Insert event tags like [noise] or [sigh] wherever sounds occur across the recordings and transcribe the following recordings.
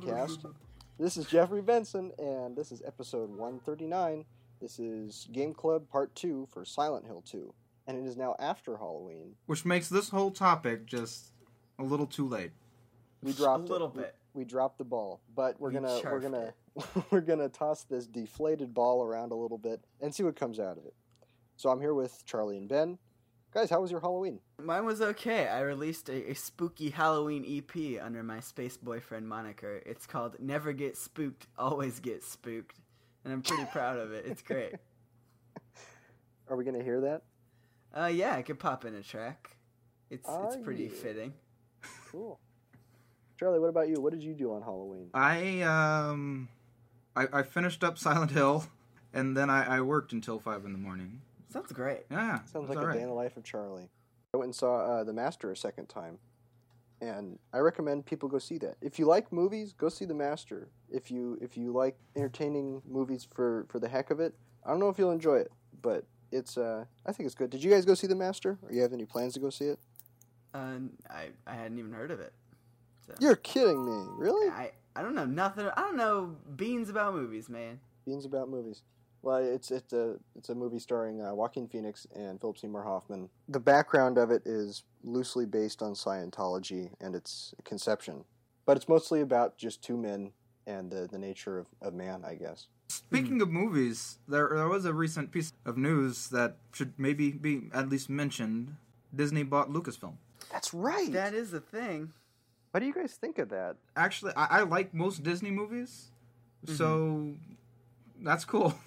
Podcast. This is Jeffrey Benson, and this is episode 139. This is Game Club Part 2 for Silent Hill 2. And it is now after Halloween. Which makes this whole topic just a little too late. We dropped a little it. bit. We, we dropped the ball, but we're We gonna we're gonna [laughs] we're gonna toss this deflated ball around a little bit and see what comes out of it. So I'm here with Charlie and Ben. Guys, how was your Halloween? Mine was okay. I released a, a spooky Halloween EP under my Space Boyfriend moniker. It's called Never Get Spooked, Always Get Spooked. And I'm pretty proud of it. It's great. [laughs] Are we gonna hear that? Uh, yeah, I could pop in a track. It's it's Ah, pretty yeah. fitting. Cool. Charlie, what about you? What did you do on Halloween? I um, I, I finished up Silent Hill, and then I, I worked until five in the morning. Sounds great. Yeah, Sounds it was like a alright. day in the life of Charlie. I went and saw uh, The Master a second time, and I recommend people go see that. If you like movies, go see The Master. If you if you like entertaining movies for for the heck of it, I don't know if you'll enjoy it, but it's uh I think it's good. Did you guys go see The Master? Or you have any plans to go see it? Uh, I I hadn't even heard of it. So. You're kidding me, really? I I don't know nothing. I don't know beans about movies, man. Beans about movies. Well, it's it's a it's a movie starring uh, Joaquin Phoenix and Philip Seymour Hoffman. The background of it is loosely based on Scientology and its conception, but it's mostly about just two men and the the nature of, of man, I guess. Speaking of movies, there there was a recent piece of news that should maybe be at least mentioned. Disney bought Lucasfilm. That's right. That is a thing. what do you guys think of that? Actually, I, I like most Disney movies, so that's cool. [laughs]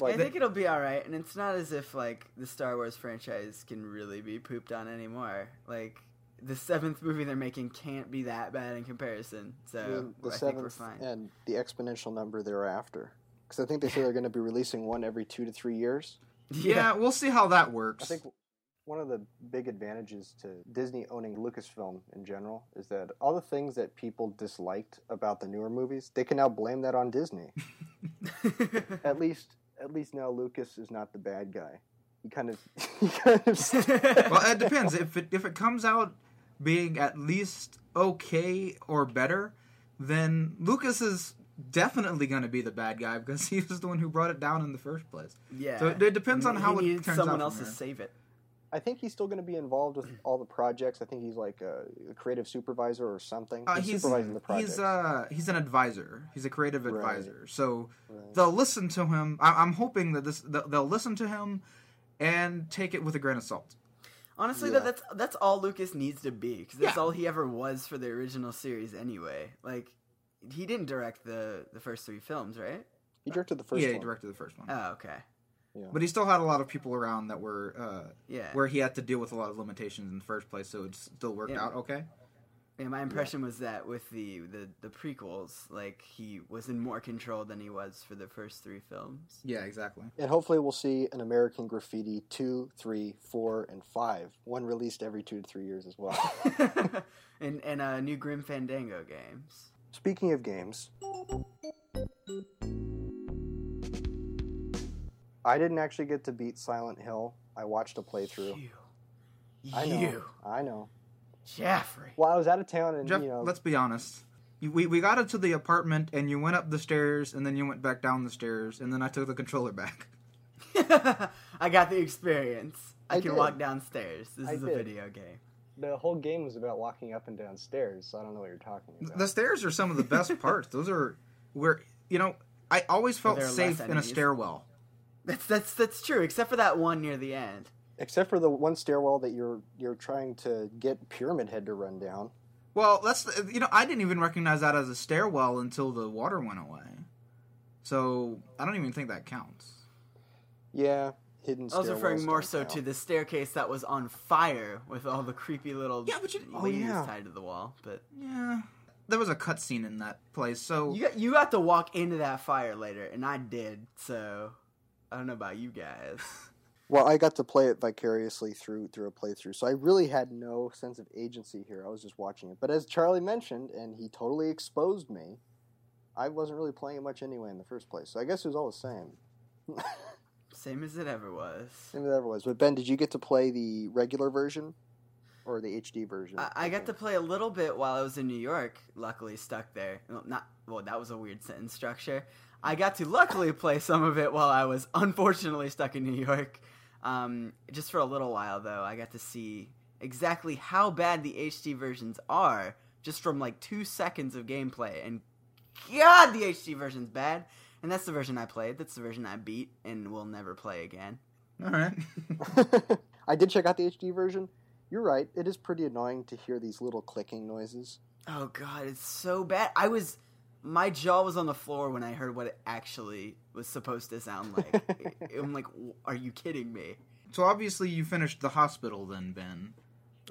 Like, I think it'll be all right, and it's not as if like the Star Wars franchise can really be pooped on anymore. Like the seventh movie they're making can't be that bad in comparison. So I mean, the I think we're seventh fine. and the exponential number thereafter. Because I think they say they're [laughs] going to be releasing one every two to three years. Yeah, we'll see how that works. I think one of the big advantages to Disney owning Lucasfilm in general is that all the things that people disliked about the newer movies, they can now blame that on Disney. [laughs] [laughs] at least, at least now Lucas is not the bad guy. He kind of, [laughs] he kind of. [laughs] well, it depends. If it if it comes out being at least okay or better, then Lucas is definitely going to be the bad guy because [laughs] he was the one who brought it down in the first place. yeah. So it- it depends on He how it needed turns someone out else from to there. save it. I think he's still going to be involved with [clears throat] all the projects. I think he's like a, a creative supervisor or something. Uh, he's, he's supervising the projects. he's uh he's an advisor. He's a creative Right. advisor. So Right. they'll listen to him. I, I'm hoping that this they'll they'll listen to him and take it with a grain of salt. Honestly, Yeah. that, that's that's all Lucas needs to be because that's Yeah. all he ever was for the original series anyway. Like he didn't direct the the first three films, right? he directed the first yeah, he directed the first one, Oh, okay. But he still had a lot of people around that were uh, Yeah. where he had to deal with a lot of limitations in the first place. So it still worked Yeah. out okay. Yeah, my impression was that with the, the, the prequels, like he was in more control than he was for the first three films. Yeah, exactly. And hopefully we'll see an American Graffiti 2, 3, 4, and 5. One released every two to three years as well. and and uh, new Grim Fandango games. Speaking of games, I didn't actually get to beat Silent Hill. I watched a playthrough. You, I know. you, I know. Jeffrey. Well, I was out of town and, Jeff, you know, let's be honest. You, we we got into the apartment and you went up the stairs and then you went back down the stairs and then I took the controller back. [laughs] I got the experience. I, I can did. walk downstairs. This I is a did. video game. the whole game was about walking up and down stairs, so I don't know what you're talking about. The stairs are some of the best parts. Those are where you know I always felt safe in a stairwell. That's that's that's true, except for that one near the end. Except for the one stairwell that you're you're trying to get Pyramid Head to run down. Well, that's you know I didn't even recognize that as a stairwell until the water went away. So I don't even think that counts. Yeah, hidden stairs. I was referring more so count. to the staircase that was on fire with all the creepy little Yeah, but you- oh, ladies yeah. tied to the wall. But Yeah, there was a cutscene in that place. So you got you got to walk into that fire later, and I did. So I don't know about you guys. [laughs] Well, I got to play it vicariously through through a playthrough, so I really had no sense of agency here. I was just watching it. But as Charlie mentioned, and he totally exposed me, I wasn't really playing it much anyway in the first place. So I guess it was all the same. [laughs] Same as it ever was. Same as it ever was. But Ben, did you get to play the regular version? or the HD version. I, I got to play a little bit while I was in New York. Luckily, stuck there. Not well. That was a weird sentence structure. I got to luckily play some of it while I was unfortunately stuck in New York. Um, just for a little while, though, I got to see exactly how bad the HD versions are just from like two seconds of gameplay. And God, the HD version's bad. And that's the version I played. That's the version I beat and will never play again. All right. [laughs] [laughs] I did check out the HD version. You're right. It is pretty annoying to hear these little clicking noises. Oh God, it's so bad. I was, my jaw was on the floor when I heard what it actually was supposed to sound like. [laughs] I'm like, are you kidding me? so obviously you finished the hospital then, Ben.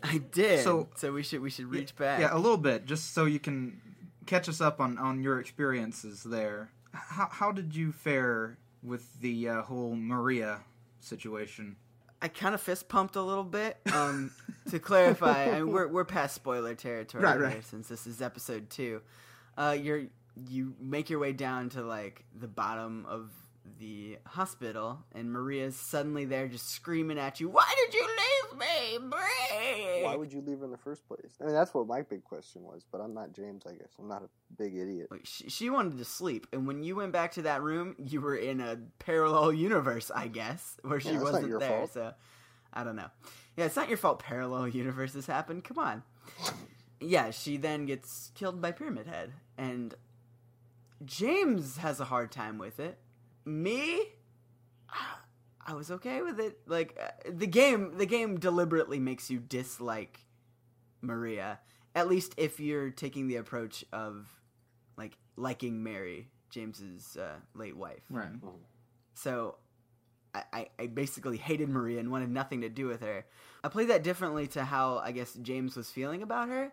I did. So- So, we should we should reach back. Yeah, a little bit, just so you can catch us up on, on your experiences there. How, how did you fare with the uh, whole Maria situation? I kind of fist pumped a little bit. Um, to clarify, I mean, we're we're past spoiler territory [laughs] Right, here, right. since this is episode two. Uh, you're you make your way down to like the bottom of the hospital, and Maria's suddenly there, just screaming at you. Why did you leave me, Brie? Why would you leave her in the first place? I mean, that's what my big question was, but I'm not James, I guess. I'm not a big idiot. She, she wanted to sleep, and when you went back to that room, you were in a parallel universe, I guess, where she Yeah, wasn't your there. fault. So, I don't know. Yeah, it's not your fault. Parallel [laughs] universes happen. Come on. Yeah, she then gets killed by Pyramid Head, and James has a hard time with it. Me, I was okay with it. Like uh, the game, the game deliberately makes you dislike Maria. At least if you're taking the approach of like liking Mary, James's uh, late wife. Right. So I, I, I basically hated Maria and wanted nothing to do with her. I played that differently to how I guess James was feeling about her.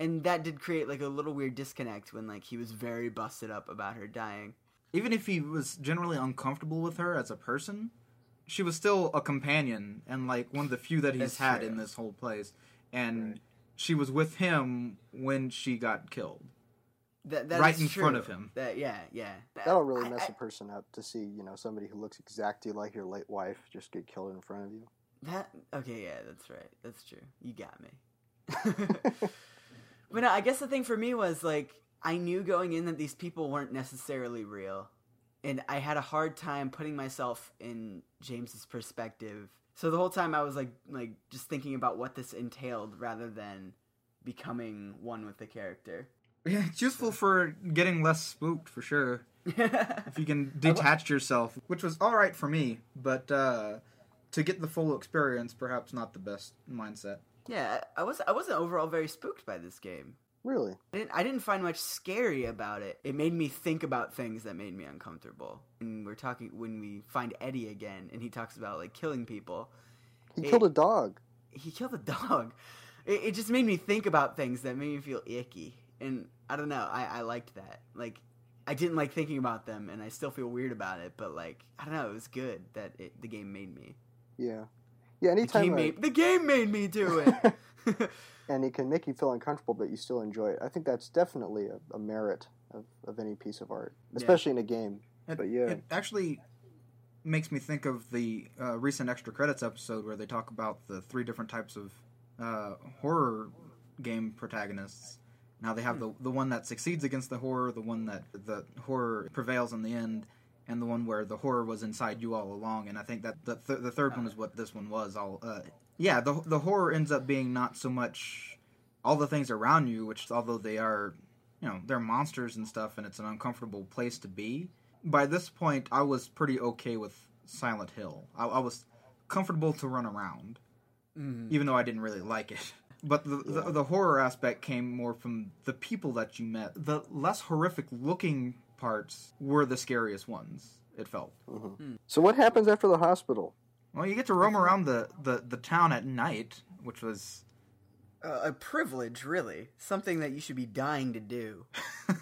And that did create like a little weird disconnect when like he was very busted up about her dying. Even if he was generally uncomfortable with her as a person, she was still a companion and like one of the few that he's That's had true. in this whole place. And she was with him when she got killed. That, that Right is in front of him. That yeah, yeah. That'll really I- mess I- a person up to see, you know, somebody who looks exactly like your late wife just get killed in front of you. That okay, yeah, that's right. That's true. You got me. [laughs] [laughs] but no, I guess the thing for me was like I knew going in that these people weren't necessarily real, and I had a hard time putting myself in James's perspective. So the whole time I was like like just thinking about what this entailed rather than becoming one with the character. Yeah, [laughs] it's useful for getting less spooked for sure. [laughs] If you can detach yourself, which was all right for me, but uh, to get the full experience, perhaps not the best mindset. Yeah, I was I wasn't overall very spooked by this game. Really? I didn't, I didn't find much scary about it. It made me think about things that made me uncomfortable. And we're talking when we find Eddie again, and he talks about like killing people. He It- killed a dog. He killed a dog. It, it just made me think about things that made me feel icky. And I don't know. I, I liked that. Like I didn't like thinking about them, and I still feel weird about it. But like I don't know. It was good that it, the game made me. Yeah. Yeah, The game, I- made, the game made me do it. [laughs] [laughs] and it can make you feel uncomfortable, but you still enjoy it. I think that's definitely a, a merit of, of any piece of art, Yeah. especially in a game. It, But yeah. it actually makes me think of the uh, recent extra credits episode where they talk about the three different types of uh, horror game protagonists. Now they have the the one that succeeds against the horror, the one that the horror prevails in the end, and the one where the horror was inside you all along. And I think that the th- the third one is what this one was. All uh, yeah, the the horror ends up being not so much all the things around you, which although they are you know they're monsters and stuff, and it's an uncomfortable place to be. By this point, I was pretty okay with Silent Hill. I, I was comfortable to run around, Mhm. even though I didn't really like it. [laughs] But the, the the horror aspect came more from the people that you met. The less horrific looking parts were the scariest ones. It felt. So what happens after the hospital? Well, you get to roam around the, the, the town at night, which was Uh, a privilege, really. Something that you should be dying to do. [laughs]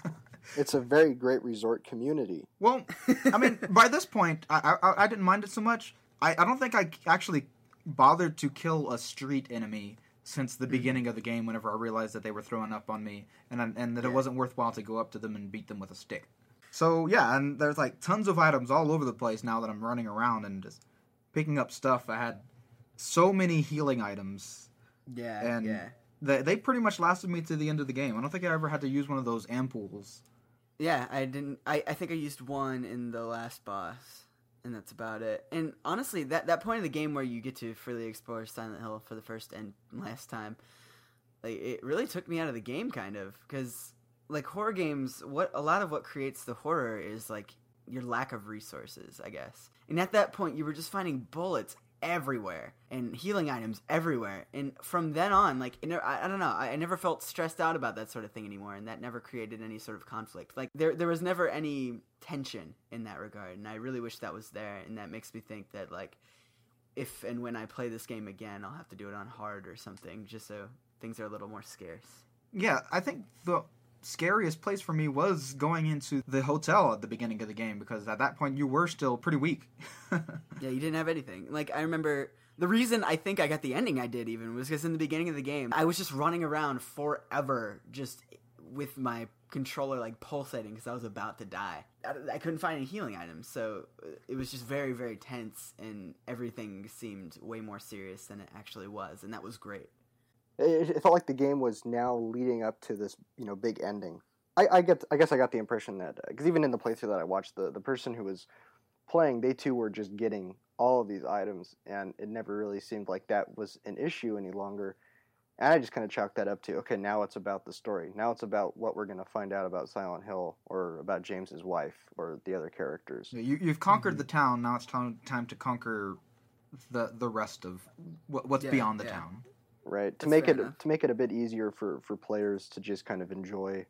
It's a very great resort community. Well, I mean, by this point, I, I I didn't mind it so much. I, I don't think I actually bothered to kill a street enemy since the beginning of the game. Whenever I realized that they were throwing up on me, and I, and that it wasn't worthwhile to go up to them and beat them with a stick. So yeah, and there's like tons of items all over the place now that I'm running around and just picking up stuff. I had so many healing items Yeah, And- yeah, They, they pretty much lasted me to the end of the game. I don't think I ever had to use one of those ampoules. yeah. I didn't. I, I think I used one in the last boss, and that's about it. And honestly, that that point of the game where you get to freely explore Silent Hill for the first and last time, like it really took me out of the game, kind of, because like horror games, what a lot of what creates the horror is like your lack of resources, I guess. And at that point, you were just finding bullets everywhere and healing items everywhere. And from then on, like I, don't know, I, I never felt stressed out about that sort of thing anymore, and that never created any sort of conflict. Like there, there was never any tension in that regard, and I really wish that was there. And that makes me think that like if and when I play this game again, I'll have to do it on hard or something, just so things are a little more scarce. Yeah, I think the scariest place for me was going into the hotel at the beginning of the game because at that point you were still pretty weak. [laughs] Yeah, you didn't have anything. Like I remember the reason I think I got the ending I did even was because in the beginning of the game I was just running around forever, just with my controller like pulsating because I was about to die. I, I couldn't find any healing items, so uh, it was just very very tense, and everything seemed way more serious than it actually was, and that was great. It, it felt like the game was now leading up to this, you know, big ending. I, I get, I guess, I got the impression that uh, because even in the playthrough that I watched, the the person who was playing, they too were just getting all of these items, and it never really seemed like that was an issue any longer. And I just kind of chalked that up to okay, now it's about the story. Now it's about what we're going to find out about Silent Hill or about James's wife or the other characters. you, you've conquered mm-hmm. the town. Now it's time time to conquer the the rest of what, what's Yeah, beyond the yeah. town. Right to make it enough. to make it a bit easier for for players to just kind of enjoy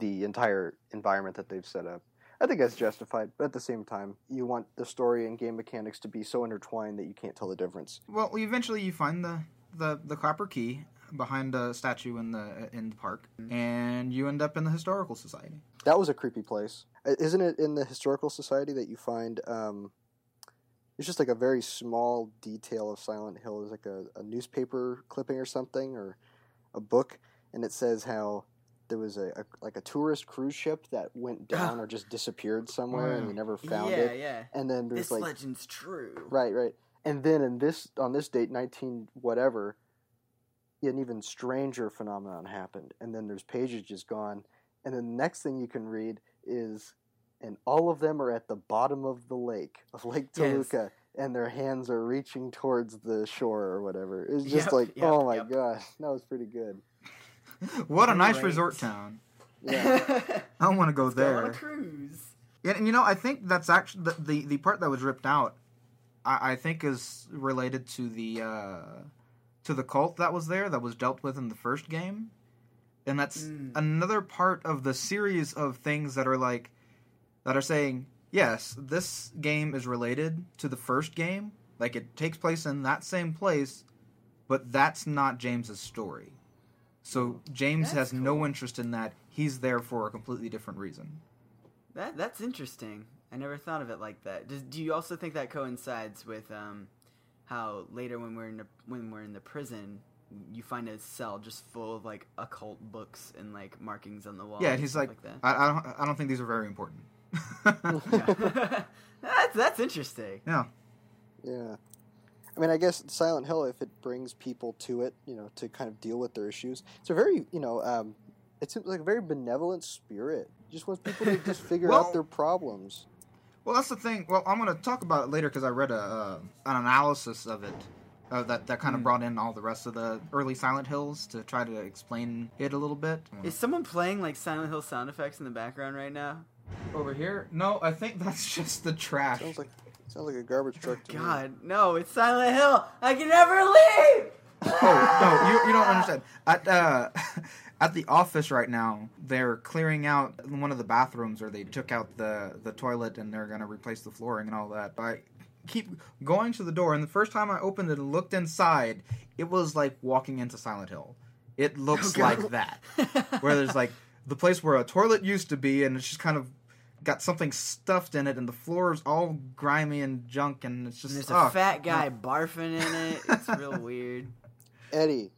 the entire environment that they've set up i think that's justified but at the same time you want the story and game mechanics to be so intertwined that you can't tell the difference Well, eventually you find the the the copper key behind a statue in the in the park, and you end up in the historical society. that was a creepy place isn't it in the historical society that you find um it's just like a very small detail of silent hill It's like a, a newspaper clipping or something or a book and it says how there was a, a like a tourist cruise ship that went ah. down or just disappeared somewhere and they never found yeah, it yeah. yeah. and then there's like. This like legend's true. right right and then in this on this date 19 whatever an even stranger phenomenon happened and then there's pages just gone and then the next thing you can read is and all of them are at the bottom of the lake of lake Yes. toluca and their hands are reaching towards the shore or whatever it's just Yep, like yep, oh my yep. gosh that was pretty good [laughs] what a nice Great. resort town! yeah [laughs] I want to go Go on a there. cruise. Yeah, and you know, I think that's actually the the, the part that was ripped out. I, I think is related to the uh, to the cult that was there that was dealt with in the first game, and that's Mm. another part of the series of things that are like that are saying yes, this game is related to the first game, like it takes place in that same place, but that's not James's story. So James That's has no interest in that. He's there for a completely different reason. That that's interesting. I never thought of it like that. Does, do you also think that coincides with um, how later when we're in the when we're in the prison, you find a cell just full of like occult books and like markings on the wall? Yeah, he's like, that. I, I don't, I don't think these are very important. Yeah. [laughs] that's that's interesting. yeah, Yeah. I mean, I guess Silent Hill, if it brings people to it, you know, to kind of deal with their issues, it's a very, you know, um, it's like a very benevolent spirit. Just wants people to just [laughs] figure Well- out their problems. Well, that's the thing. Well, I'm going to talk about it later because I read a uh, an analysis of it uh, that that kind of Hmm. brought in all the rest of the early Silent Hills to try to explain it a little bit. Is someone playing like Silent Hill sound effects in the background right now? Over here? No, I think [laughs] that's just the trash. Sounds like sounds like a garbage truck to me. God, no! It's Silent Hill. I can never leave. Oh no, you, you don't understand. At uh, [laughs] at the office right now, they're clearing out one of the bathrooms, or they took out the the toilet, and they're gonna replace the flooring and all that. But I keep going to the door, and the first time I opened it and looked inside, it was like walking into Silent Hill. It looks [laughs] Oh, God. like that, where there's like the place where a toilet used to be, and it's just kind of got something stuffed in it, and the floor is all grimy and junk, and it's just And there's a fat guy barfing in it. [laughs] It's real weird. Eddie,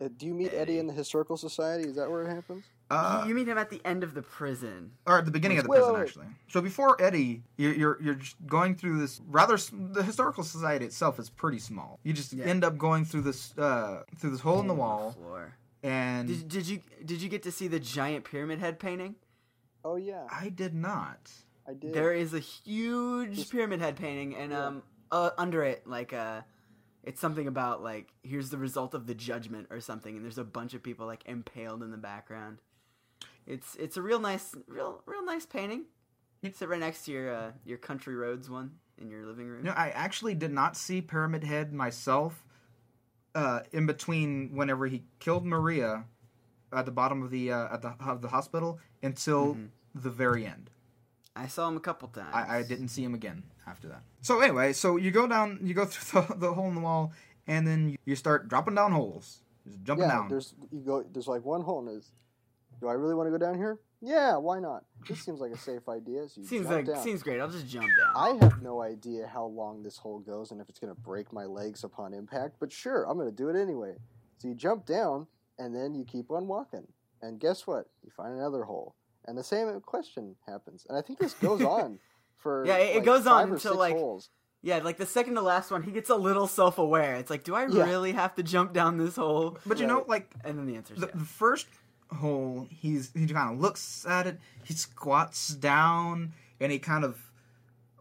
uh, do you meet Eddie in the historical society? Is that where it happens? Uh, you, you meet him at the end of the prison. or at the beginning of the Wait, prison, wait, wait. actually. So before Eddie, you're, you're you're going through this rather. The historical society itself is pretty small. You just Yeah. end up going through this uh, through this hole in the wall, floor. and Did, did you did you get to see the giant pyramid head painting? Oh yeah, I did not. I did. There is a huge Just- pyramid head painting, and Yeah. um, uh, under it, like uh, it's something about like here's the result of the judgment or something, and there's a bunch of people like impaled in the background. It's it's a real nice, real real nice painting. You sit right next to your uh, your country roads one in your living room. No, I actually did not see Pyramid Head myself. Uh, in between, whenever he killed Maria at the bottom of the uh, at the of the hospital until Mhm. the very end. I saw him a couple times. I, I didn't see him again after that. So anyway, so you go down, you go [laughs] through the, the hole in the wall, and then you, you start dropping down holes, just jumping yeah, down. there's you go. There's like one hole, and is. Do I really want to go down here? Yeah, why not? This seems like a safe idea. So you Seems jump like down. seems great. I'll just jump down. I have no idea how long this hole goes and if it's going to break my legs upon impact, but sure, I'm going to do it anyway. So you jump down and then you keep on walking. And guess what? You find another hole. And the same question happens. And I think this goes [laughs] on for Yeah, it- it like, goes on five until, like, holes. Yeah, like the second to last one, he gets a little self aware. It's like, do I Yeah. really have to jump down this hole? but you know, like And then the answer is the, yes. the first hole, he's he kind of looks at it, he squats down, and he kind of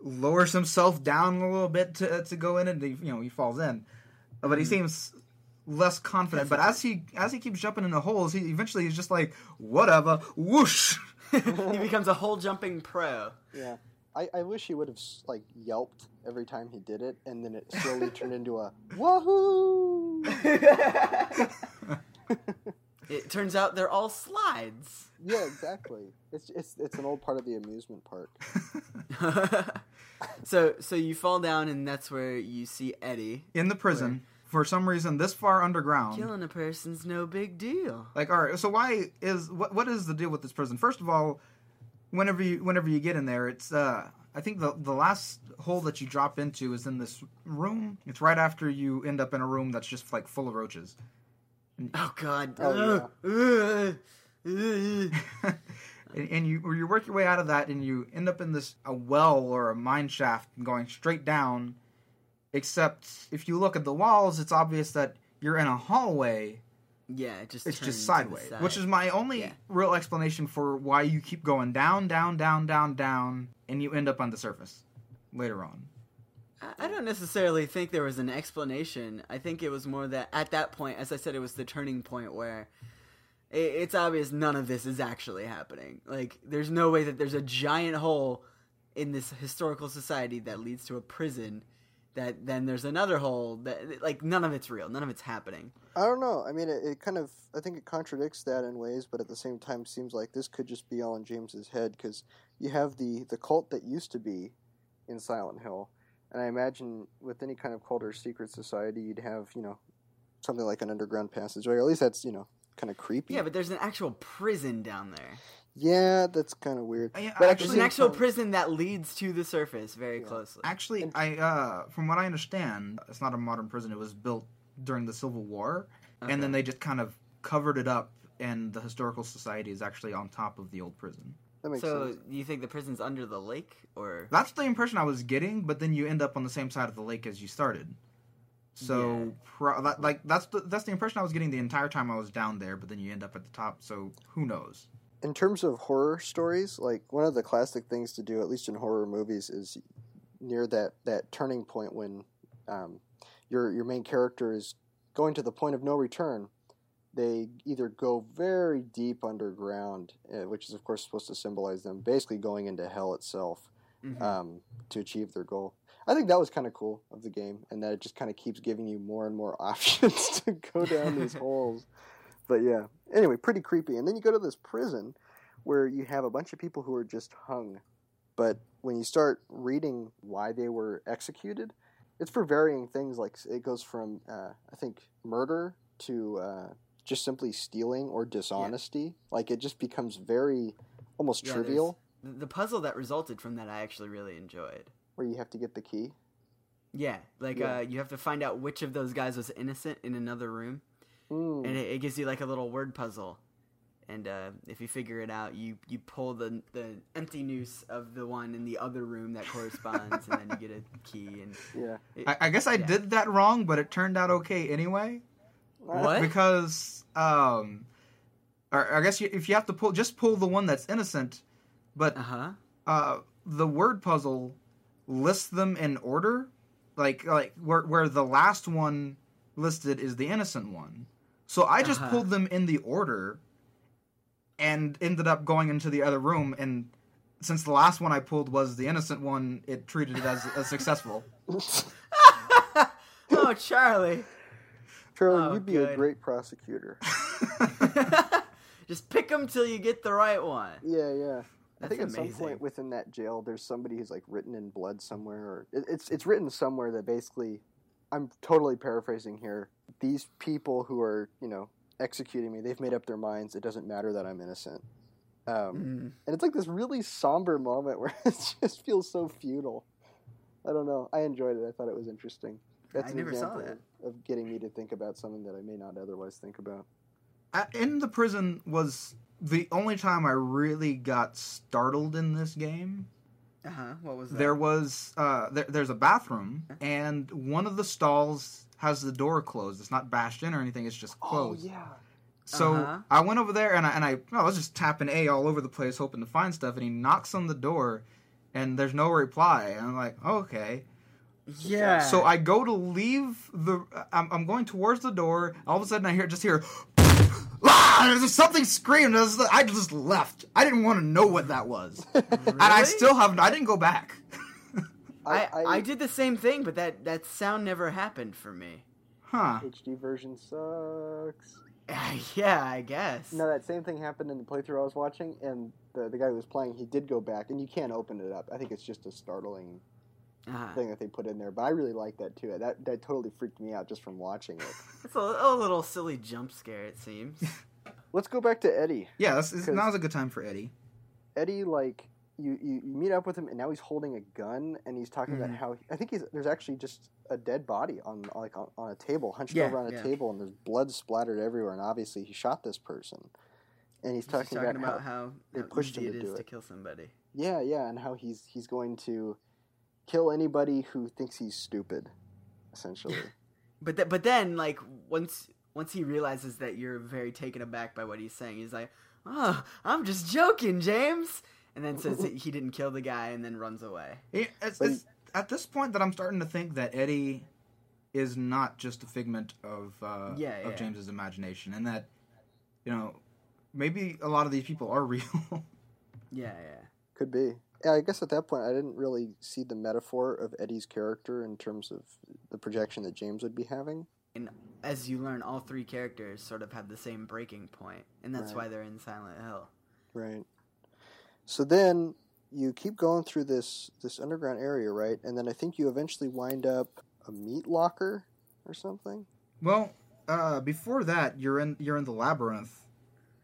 lowers himself down a little bit to to go in, and he, you know he falls in, but he hmm. seems less confident. But as he as he keeps jumping in the holes, he eventually he's just like whatever, whoosh. he becomes a hole jumping pro. Yeah. I, I wish he would have like yelped every time he did it, and then it slowly [laughs] turned into a wahoo. [laughs] It turns out they're all slides. Yeah, exactly. It's it's it's an old part of the amusement park. [laughs] so so you fall down and that's where you see Eddie. in the prison for some reason this far underground. Killing a person's no big deal. Like, all right, so why is what what is the deal with this prison? First of all, whenever you whenever you get in there, it's uh I think the the last hole that you drop into is in this room. It's right after you end up in a room that's just like full of roaches. Oh god. Oh, Ugh. [laughs] Ugh. and, and you you work your way out of that and you end up in this a well or a mine shaft going straight down except if you look at the walls it's obvious that you're in a hallway yeah, it just it's just sideways side. which is my only Yeah. real explanation for why you keep going down down down down down and you end up on the surface later on I- don't necessarily think there was an explanation. I think it was more that at that point, as I said, it was the turning point where it's obvious none of this is actually happening. Like, there's no way that there's a giant hole in this historical society that leads to a prison. That then there's another hole that like none of it's real, none of it's happening. I don't know. I mean, it, it kind of I think it contradicts that in ways, but at the same time, seems like this could just be all in James's head because you have the the cult that used to be in Silent Hill, and I imagine with any kind of cult or secret society, you'd have you know something like an underground passageway, or at least that's you know kind of creepy. Yeah, but there's an actual prison down there. Yeah, that's kind of weird. Uh, yeah, But actually- There's actually, an actual prison that leads to the surface very Yeah. closely. actually And- i uh from what i understand it's not a modern prison it was built during the civil war and then they just kind of covered it up and the historical society is actually on top of the old prison That makes So, sense. you think the prison's under the lake, or That's the impression I was getting, but then you end up on the same side of the lake as you started. So, Yeah. pro- that, like that's the that's the impression I was getting the entire time I was down there. But then you end up at the top, so who knows? In terms of horror stories, like one of the classic things to do, at least in horror movies, is near that, that turning point when um, your your main character is going to the point of no return. They either go very deep underground, uh, which is of course supposed to symbolize them basically going into hell itself Mhm. um, to achieve their goal. I think that was kind of cool of the game, and that it just kind of keeps giving you more and more [laughs] options to go down these [laughs] holes. But yeah, anyway, pretty creepy. And then you go to this prison where you have a bunch of people who are just hung. But when you start reading why they were executed, it's for varying things. Like it goes from uh, I think murder to uh, just simply stealing or dishonesty. Like it just becomes very almost Yeah, trivial, The the puzzle that resulted from that I actually really enjoyed. where you have to get the key. Yeah, like Yeah. uh, you have to find out which of those guys was innocent in another room, Hmm. and it, it gives you like a little word puzzle. And uh, if you figure it out, you, you pull the the empty noose of the one in the other room that corresponds, and then you get a key. And [laughs] Yeah. it- I, I guess I Yeah. did that wrong, but it turned out okay anyway. What? Because, um, or I guess you, if you have to pull, just pull the one that's innocent. But uh huh. uh, the word puzzle lists them in order, like like where where the last one listed is the innocent one. So I just Uh-huh. pulled them in the order, and ended up going into the other room. And since the last one I pulled was the innocent one, it treated it as, as successful. [laughs] oh, Charlie. Charlie, Oh, you'd be a great prosecutor. [laughs] Just pick them till you get the right one. Yeah, yeah. I That's think at some point within that jail, there's somebody who's like written in blood somewhere, or it's it's written somewhere that basically, I'm totally paraphrasing here. These people who are you know executing me, they've made up their minds. It doesn't matter that I'm innocent. Um, Mm. and it's like this really somber moment where [laughs] it just feels so futile. I don't know. I enjoyed it. I thought it was interesting. That's I an never saw example that. Of, getting me to think about something that I may not otherwise think about. In the prison was the only time I really got startled in this game. Uh huh. What was that? There was uh, there, there's a bathroom, and one of the stalls has the door closed. It's not bashed in or anything. It's just closed. Oh yeah. So Uh-huh. I went over there and I and I, I was just tapping A all over the place, hoping to find stuff. And he knocks on the door, and there's no reply. And I'm like, okay. Yeah. So I go to leave the. I'm, I'm going towards the door. All of a sudden, I hear just hear. Ah! Something screamed. I, was- I just left. I didn't want to know what that was, [laughs] and I still haven't. I didn't go back. I, I, did the same thing, but that, that sound never happened for me. huh? HD version sucks. [laughs] yeah, I guess. No, that same thing happened in the playthrough I was watching, and the the guy who was playing, he did go back, and you can't open it up. I think it's just a startling Uh-huh. thing that they put in there, but I really like that too. That that totally freaked me out just from watching it. [laughs] It's a, a little silly jump scare, it seems. [laughs] Let's go back to Eddie. Yeah, this is, 'Cause- now's a good time for Eddie. Eddie, like you, you, you meet up with him, and now he's holding a gun, and he's talking Mhm. about how I think he's there's actually just a dead body on like on, on a table, hunched Yeah, over on a yeah. table, and there's blood splattered everywhere, and obviously he shot this person. And he's He's talking, talking about, about how, how, they how pushed easy him to it do is to kill somebody. yeah, yeah, and how he's he's going to kill anybody who thinks he's stupid, essentially. [laughs] But th- but then like once once he realizes that you're very taken aback by what he's saying, he's like, "Oh, I'm just joking, James," and then says that he didn't kill the guy, and then runs away. Yeah, it's, But it's at this point that I'm starting to think that Eddie is not just a figment of uh, Yeah, of yeah. James's imagination, and that you know maybe a lot of these people are [laughs] real. Yeah, yeah. Could be. Yeah, I guess at that point I didn't really see the metaphor of Eddie's character in terms of the projection that James would be having. And as you learn, all three characters sort of have the same breaking point, and that's Right. why they're in Silent Hill. Right. So then you keep going through this this underground area, right? And then I think you eventually wind up a meat locker or something. well, uh, before that, you're in you're in the labyrinth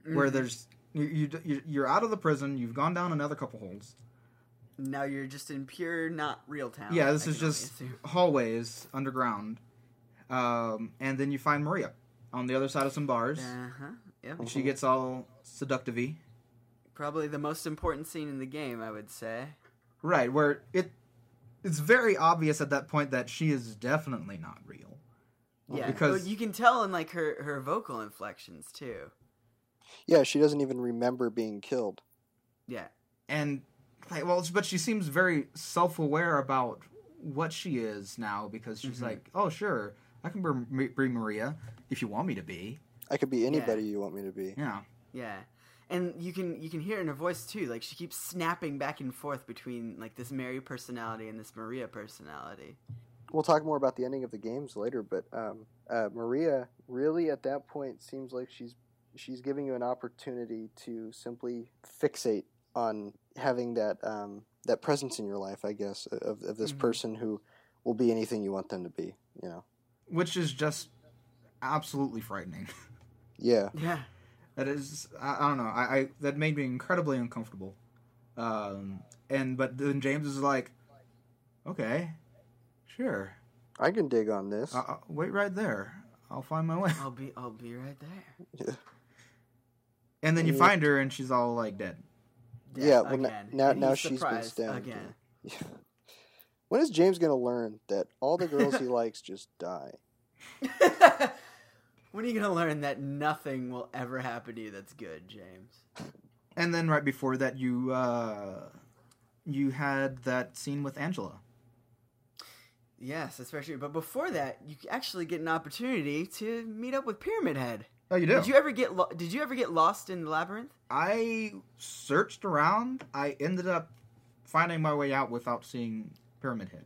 where Mhm. there's you, you you- you're out of the prison. You've gone down another couple holes. Now you're just in pure, not real town. yeah, this I is just hallways underground, um, and then you find Maria on the other side of some bars. Uh huh. Yep. And she gets all seductive Probably the most important scene in the game, I would say. Right, where it it's very obvious at that point that she is definitely not real. Yeah, because- but you can tell in like her her vocal inflections too. Yeah, she doesn't even remember being killed. Yeah, And like well, but she seems very self-aware about what she is now because she's Mhm. like, "Oh, sure. I can be, be Maria if you want me to be." I could be anybody you want me to be. Yeah. yeah, and you can you can hear it in her voice too. Like she keeps snapping back and forth between like this Mary personality and this Maria personality. We'll talk more about the ending of the games later, but um, uh, Maria really at that point seems like she's she's giving you an opportunity to simply fixate on having that um, that presence in your life. I guess of of this Mhm. person who will be anything you want them to be. You know. Which is just absolutely frightening. [laughs] Yeah. Yeah, that is I, I don't know. I, I that made me incredibly uncomfortable. Um and but then James is like, "Okay. Sure. I can dig on this. Uh, uh, wait right there. I'll find my way." I'll be I'll be right there. Yeah. [laughs] And then you Yeah. find her, and she's all like dead. Yeah, well, again. now- And now she's been stabbed, again. [laughs] when is James gonna learn that all the girls he [laughs] likes just die? [laughs] when are you gonna learn that nothing will ever happen to you that's good, James? And then right before that, you uh, you had that scene with Angela. Yes, especially. But before that, you actually get an opportunity to meet up with Pyramid Head. Oh, you do. Did you ever get lo- Did you ever get lost in the labyrinth? I searched around. I ended up finding my way out without seeing Pyramid Head.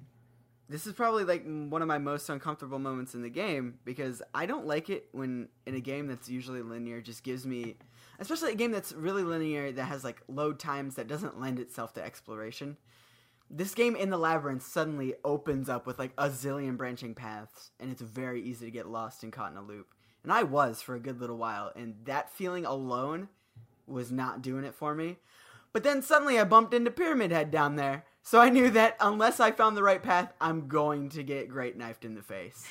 This is probably like one of my most uncomfortable moments in the game because I don't like it when in a game that's usually linear just gives me especially a game that's really linear that has like load times that doesn't lend itself to exploration. This game in the labyrinth suddenly opens up with like a zillion branching paths and it's very easy to get lost and caught in a loop. And I was for a good little while and that feeling alone was not doing it for me. But then suddenly I bumped into Pyramid Head down there. So I knew that unless I found the right path, I'm going to get great knifed in the face.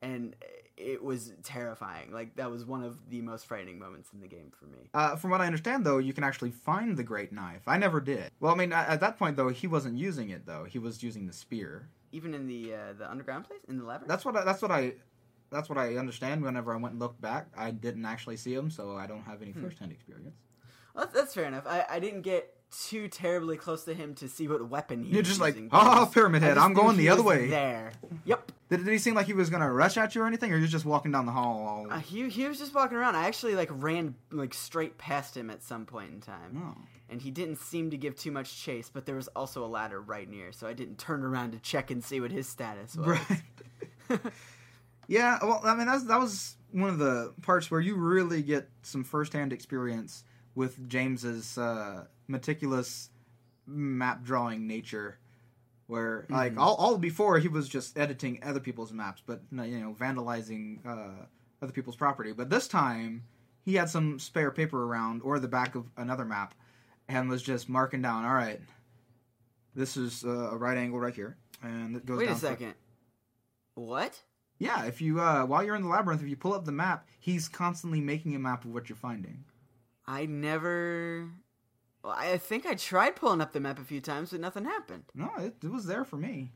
And it was terrifying. Like that was one of the most frightening moments in the game for me. Uh, from what I understand, though, you can actually find the Great Knife. I never did. Well, I mean, at, at that point, though, he wasn't using it. Though he was using the spear. Even in the uh, the underground place in the labyrinth. That's what. I, that's what I. That's what I understand. Whenever I went and looked back, I didn't actually see him, so I don't have any Hmm. first-hand experience. Well, that's, that's fair enough. I, I didn't get too terribly close to him to see what weapon he You're was just like, using, "Oh, but I just- Pyramid Head, I'm going the other way." There. Yep. Did, did he seem like he was gonna rush at you or anything, or you're just walking down the hall? Uh, he he was just walking around. I actually like ran like straight past him at some point in time. oh. and he didn't seem to give too much chase, but there was also a ladder right near, so I didn't turn around to check and see what his status [laughs] was. Right. [laughs] yeah, well, I mean, that's, that was one of the parts where you really get some first-hand experience with James's uh, meticulous map drawing nature. Where like Mhm. all, all before he was just editing other people's maps, but you know vandalizing uh, other people's property. But this time he had some spare paper around or the back of another map, and was just marking down. All right, this is uh, a right angle right here, and it goes. Wait a down for- second. What? Yeah, if you uh, while you're in the labyrinth, if you pull up the map, he's constantly making a map of what you're finding. I never. Well, I think I tried pulling up the map a few times, but nothing happened. No, it, it was there for me.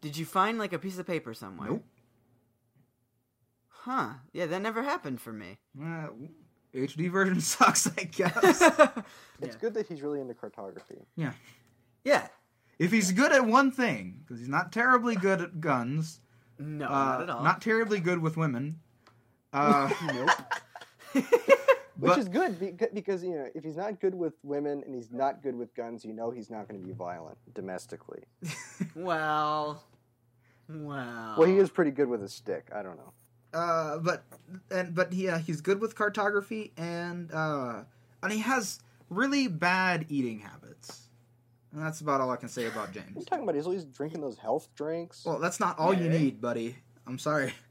Did you find like a piece of paper somewhere? Nope. Huh? Yeah, that never happened for me. Uh, HD version [laughs] sucks, I guess. [laughs] It's Yeah. good that he's really into cartography. yeah, yeah. if he's good at one thing, because he's not terribly good at guns, No, uh, not at all. not terribly good with women. Uh, [laughs] Nope. [laughs] Which But- is good because you know if he's not good with women and he's not good with guns, you know he's not going to be violent domestically. [laughs] well, well. Well, he is pretty good with a stick. I don't know. uh, but and but yeah, he's good with cartography, and uh, and he has really bad eating habits. And that's about all I can say about James. What are you talking about? He's always drinking those health drinks. Well, that's not all you Yeah. need, buddy. I'm sorry. [laughs]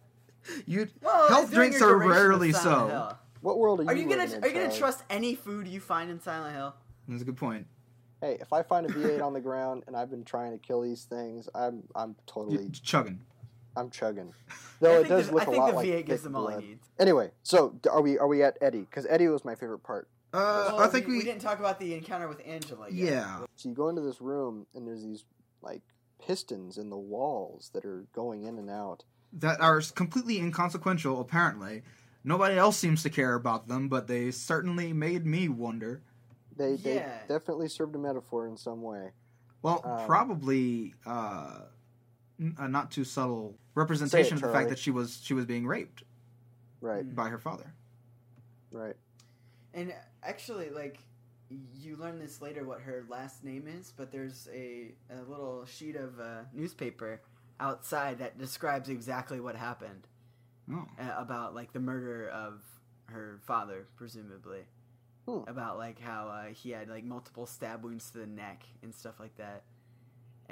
You Well, health drinks are rarely so. Hill. what world are you? Are you gonna in, Are you gonna Charlie? trust any food you find in Silent Hill? That's a good point. Hey, if I find a V8 on the ground and I've been trying to kill these things, I'm I'm You- totally chugging. I'm chugging. [laughs] I Though it does the, look I a think lot the like V8 gives them all blood. he needs. Anyway, so are we are we at Eddie? Because Eddie was my favorite part. Uh, Well, I think we. we didn't talk about the encounter with Angela yet. yeah. So you go into this room and there's these like pistons in the walls that are going in and out. that are completely inconsequential, apparently. Nobody else seems to care about them, but they certainly made me wonder. They they definitely served a metaphor in some way. Well, Um, probably uh, n- a not too subtle representation of the fact that she was she was being raped Right, by her father. right. And actually, like, you learn this later what her last name is, but there's a, a little sheet of uh, newspaper outside that describes exactly what happened Oh, uh, about, like, the murder of her father, presumably. Hmm. About, like, how uh, he had, like, multiple stab wounds to the neck and stuff like that.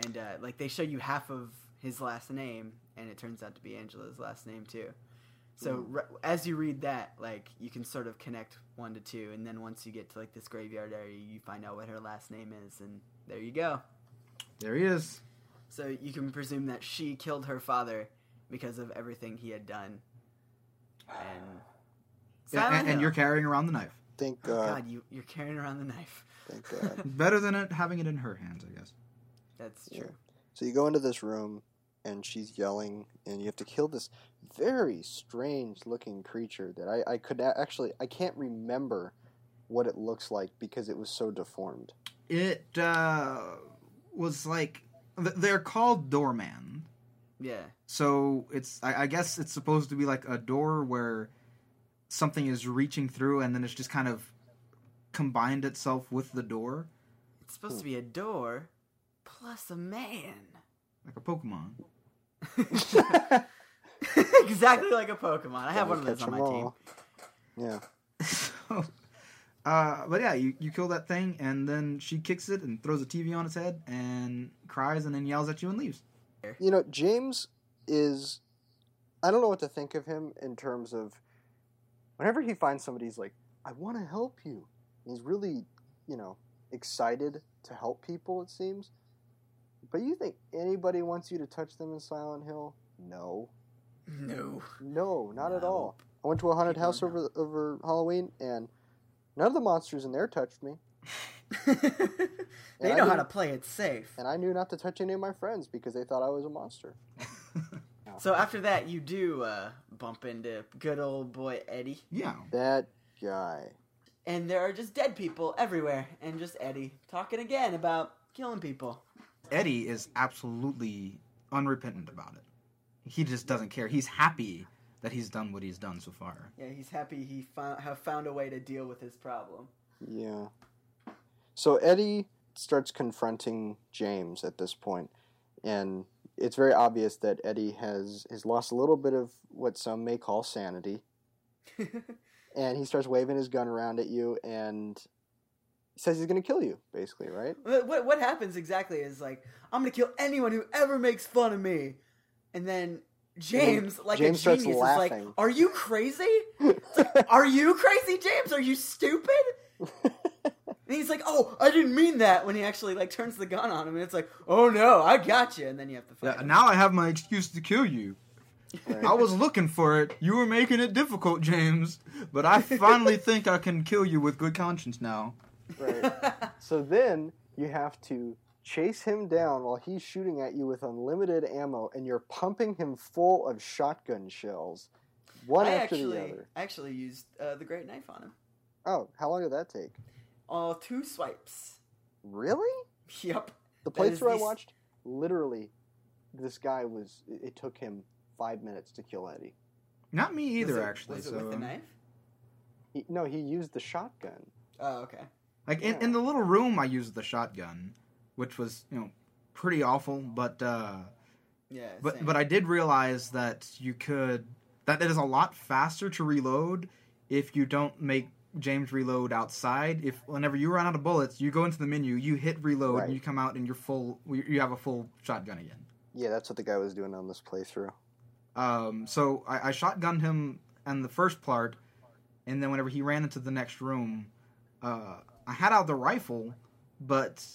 And, uh, like, they show you half of his last name, and it turns out to be Angela's last name, too. So re- as you read that, like you can sort of connect one to two, and then once you get to like this graveyard area, you find out what her last name is, and there you go. there he is. So you can presume that she killed her father because of everything he had done. And Yeah, and, and you're carrying around the knife. Thank Oh, God. God, you you're carrying around the knife. Thank God. [laughs] Better than it having it in her hands, I guess. That's Yeah. true. So you go into this room, and she's yelling, and you have to kill this very strange-looking creature that I, I could a- actually I can't remember what it looks like because it was so deformed. It uh, was like they're called doorman. Yeah. So it's I, I guess it's supposed to be like a door where something is reaching through, and then it's just kind of combined itself with the door, It's supposed to be a door plus a man. like a Pokemon. [laughs] [laughs] exactly like a Pokemon. I have one of those on my 'em team. Yeah. [laughs] so, uh, but yeah, you, you kill that thing, and then she kicks it and throws a TV on its head and cries, and then yells at you and leaves. You know, James is. I don't know what to think of him in terms of. Whenever he finds somebody, he's like, I want to help you. He's really, you know, excited to help people, it seems. But you think anybody wants you to touch them in Silent Hill? No. No. No, not at all. I went to a haunted People house over over Halloween, and none of the monsters in there touched me. [laughs] they And I know how to play it safe. And I knew not to touch any of my friends because they thought I was a monster. [laughs] So after that, you do uh, bump into good old boy Eddie, yeah. That guy. and there are just dead people everywhere, and just Eddie talking again about killing people. Eddie is absolutely unrepentant about it. He just doesn't care. He's happy that he's done what he's done so far. Yeah, he's happy he found have found a way to deal with his problem. Yeah. So Eddie starts confronting James at this point, and it's very obvious that Eddie has has lost a little bit of what some may call sanity, [laughs] and he starts waving his gun around at you and says he's going to kill you, basically, right? What, what what happens exactly is like I'm gonna kill anyone who ever makes fun of me, and then James, like James a genius, is like, "Are you crazy? [laughs] Are you crazy, James? Are you stupid?" [laughs] And he's like, "Oh, I didn't mean that." When he actually like turns the gun on him, and it's like, "Oh no, I got you!" And then you have to fight. Yeah, him. now I have my excuse to kill you. Right. I was looking for it. You were making it difficult, James. But I finally [laughs] think I can kill you with good conscience now. right. So then you have to chase him down while he's shooting at you with unlimited ammo, and you're pumping him full of shotgun shells, one I after actually, the other. I actually used uh, the great knife on him. Oh, how long did that take? Oh, two swipes. Really? [laughs] Yep. The That is playthrough I the s- watched, literally, this guy was. It it took him five minutes to kill Eddie. Not me either, was it, actually. Was so, it with the um, knife? He, no, he used the shotgun. Oh, okay. like in, in the little room, I used the shotgun, which was you know pretty awful. But uh, Yeah. but same. but I did realize that you could that it is a lot faster to reload if you don't make James reload outside. If whenever you run out of bullets, you go into the menu, you hit reload, Right. and you come out and you're full. You have a full shotgun again. Yeah, that's what the guy was doing on this playthrough. Um, so I, I shotgunned him in the first part, and then whenever he ran into the next room, uh, I had out the rifle, but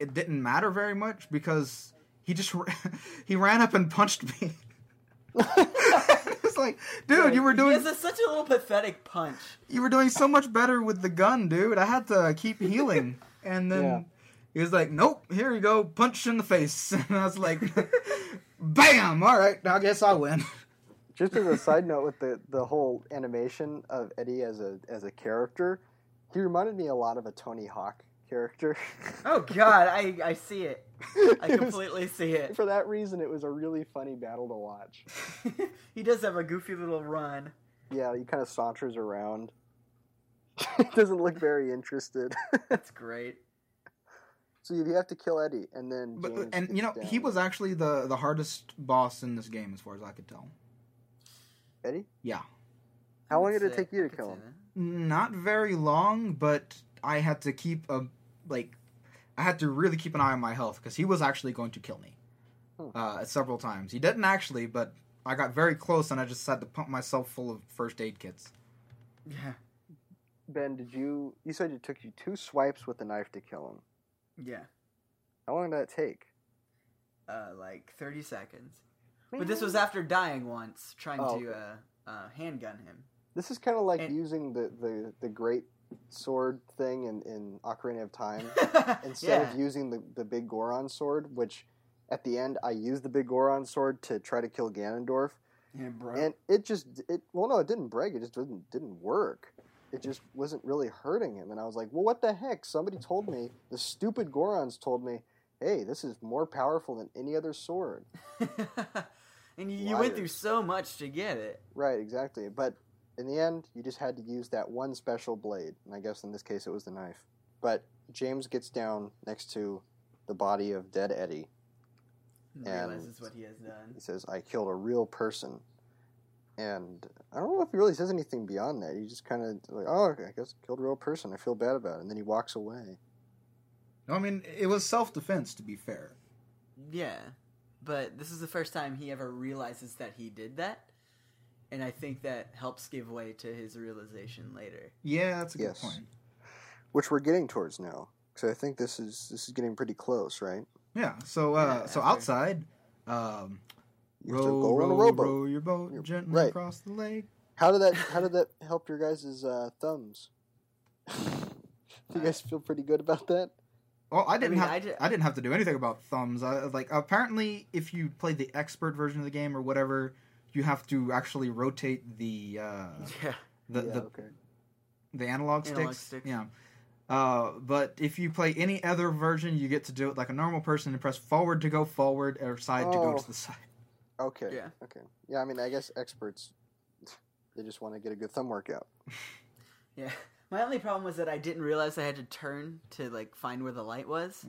it didn't matter very much because he just [laughs] he ran up and punched me. it's [laughs] like, dude, you were doing has a, such a little pathetic punch. you were doing so much better with the gun, dude. I had to keep healing, and then Yeah. he was like, "Nope, here you go, punch in the face," [laughs] and I was like, "Bam! All right, I guess I win." Just as a side note, with the, the whole animation of Eddie as a as a character, he reminded me a lot of a Tony Hawk character. Oh God, I I see it. I [laughs] It was- completely see it. For that reason, it was a really funny battle to watch. [laughs] he does have a goofy little run. Yeah, he kind of saunters around. he [laughs] doesn't look very interested. That's great. so you have to kill Eddie, and then But and you know gets he was actually the the hardest boss in this game as far as I could tell. Eddie. Yeah, How long did it take you to kill him? that. not very long, but I had to keep a like I had to really keep an eye on my health because he was actually going to kill me Hmm. uh, several times. He didn't actually, but I got very close and I just had to pump myself full of first aid kits. Yeah. Ben, did you? You said it took you two swipes with the knife to kill him. Yeah. How long did that take? Uh, like thirty seconds. But this was after dying once, trying Oh, to uh, uh, handgun him. This is kind of like And- using the, the, the great sword thing in, in Ocarina of Time [laughs] instead yeah. of using the, the big Goron sword, which at the end I used the big Goron sword to try to kill Ganondorf, Yeah, bro. and it just it well no it didn't break it just didn't didn't work. It just wasn't really hurting him, and I was like, well, what the heck? Somebody told me the stupid Gorons told me, hey, this is more powerful than any other sword. [laughs] and you, you went through so much to get it. Right, exactly. But in the end, you just had to use that one special blade, and I guess in this case it was the knife. But James gets down next to the body of dead Eddie. And And- realizes what he has done. He says, "I killed a real person," and I don't know if he really says anything beyond that. He just kind of like, "Oh, okay, I guess I killed a real person. I feel bad about it," and then he walks away. No, I mean, it was self defense, to be fair. Yeah, but this is the first time he ever realizes that he did that, and I think that helps give way to his realization later. Yeah, that's a Yes. good point. Which we're getting towards now, because I think this is this is getting pretty close, right? Yeah. So, uh, Yeah, so outside, um, You have row, on a row, row your boat You're- gently right. across the lake. How did that [laughs] How did that help your guys' uh, thumbs? [laughs] you guys feel pretty good about that? Well, I didn't mean, have I I, didn't have to do anything about thumbs. I, like apparently, if you play the expert version of the game or whatever, you have to actually rotate the uh, [laughs] Yeah, the yeah, the, okay. the analog, Analog sticks. sticks. Yeah. Uh, but if you play any other version, you get to do it like a normal person and press forward to go forward or side to go Oh. to the side. Okay. Yeah. Okay. Yeah, I mean, I guess experts [laughs] they just want to get a good thumb workout. [laughs] yeah. My only problem was that I didn't realize I had to turn to like find where the light was,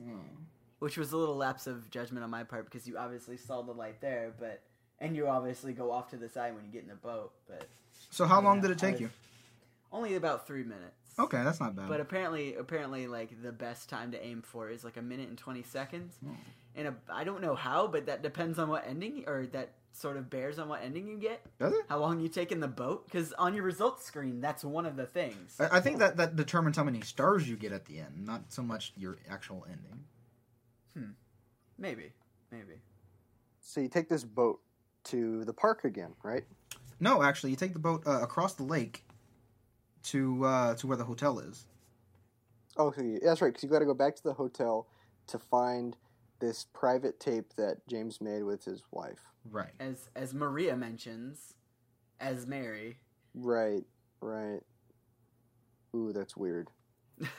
which was a little lapse of judgment on my part because you obviously saw the light there, but and you obviously go off to the side when you get in the boat, but So how long Yeah, did it take I- you? only about three minutes. Okay, that's not bad. But apparently, apparently, like the best time to aim for is like a minute and twenty seconds, Oh. and a, I don't know how, but that depends on what ending, or that sort of bears on what ending you get. Does it? How long you take in the boat? Because on your results screen, that's one of the things. I, I think that that determines how many stars you get at the end, not so much your actual ending. Hmm. Maybe, maybe. So you take this boat to the park again, right? No, actually, you take the boat uh, across the lake to uh, to where the hotel is. Oh, so you, that's right. Because you got to go back to the hotel to find this private tape that James made with his wife. Right. As as Maria mentions, as Mary. Right. Right. Ooh, that's weird. [laughs]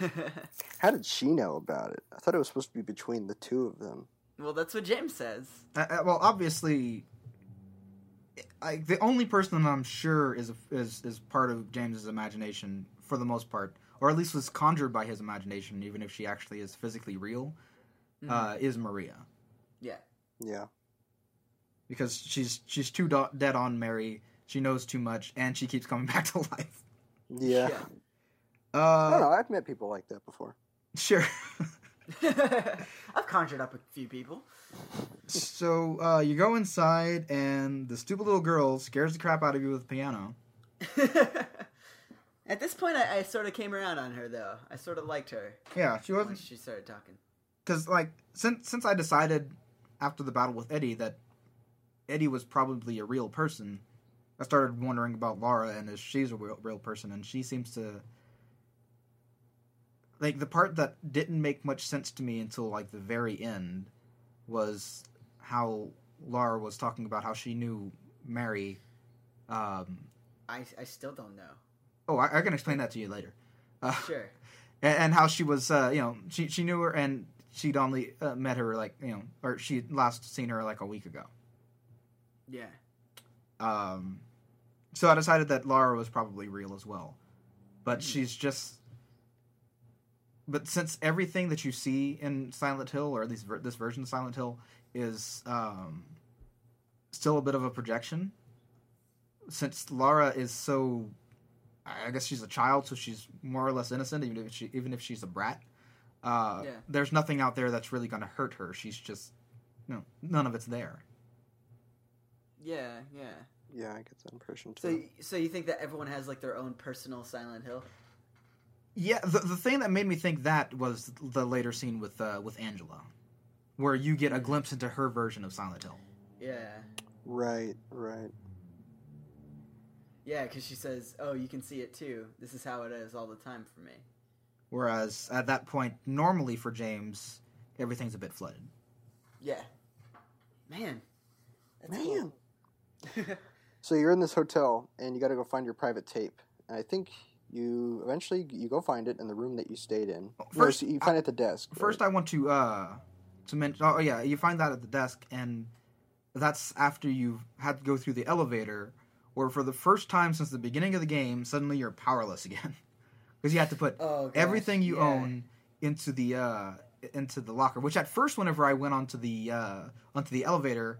How did she know about it? I thought it was supposed to be between the two of them. well, that's what James says. Uh, uh, well, obviously, I, the only person that I'm sure is is is part of James's imagination for the most part, or at least was conjured by his imagination, even if she actually is physically real, uh, is Maria Yeah. Yeah. because she's she's too do- dead on Mary. She knows too much, and she keeps coming [laughs] back to life. Yeah. I don't Uh, know. I've met people like that before. sure. [laughs] I've conjured up a few people. so uh, you go inside, and the stupid little girl scares the crap out of you with the piano. [laughs] At this point, I, I sort of came around on her, though. I sort of liked her Yeah, she wasn't once she started talking. because like since since I decided after the battle with Eddie that Eddie was probably a real person, I started wondering about Laura and if she's a real, real person, and she seems to like the part that didn't make much sense to me until like the very end was how Laura was talking about how she knew Mary. Um, I, I still don't know. oh, I, I can explain that to you later. Uh, Sure. [laughs] and, and how she was, uh, you know, she she knew her, and she'd only uh, met her like, you know, or she'd last seen her like a week ago. Yeah. Um, so I decided that Laura was probably real as well, but she's just. But since everything that you see in Silent Hill, or at least ver- this version of Silent Hill, is um, still a bit of a projection, since Laura is so, I guess she's a child, so she's more or less innocent, even if she even if she's a brat. Uh, Yeah. There's nothing out there that's really going to hurt her. She's just, you know, none of it's there. Yeah, yeah. Yeah, I get that impression too. So, so you think that everyone has like their own personal Silent Hill? Yeah, the the thing that made me think that was the later scene with uh, with Angela, where you get a glimpse into her version of Silent Hill. Yeah. right. Right. Yeah, because she says, "Oh, you can see it too. This is how it is all the time for me." Whereas at that point, normally for James, everything's a bit flooded. Yeah. Man. That's Man. cool. [laughs] So you're in this hotel and you got to go find your private tape. And I think you eventually you go find it in the room that you stayed in. First, First, you find it at the desk. First, right? I want to uh to mention. Oh yeah, you find that at the desk, and that's after you've had to go through the elevator, where for the first time since the beginning of the game, suddenly you're powerless again, [laughs] because you have to put Oh, gosh, everything you yeah. own into the uh into the locker. Which at first, whenever I went onto the uh onto the elevator,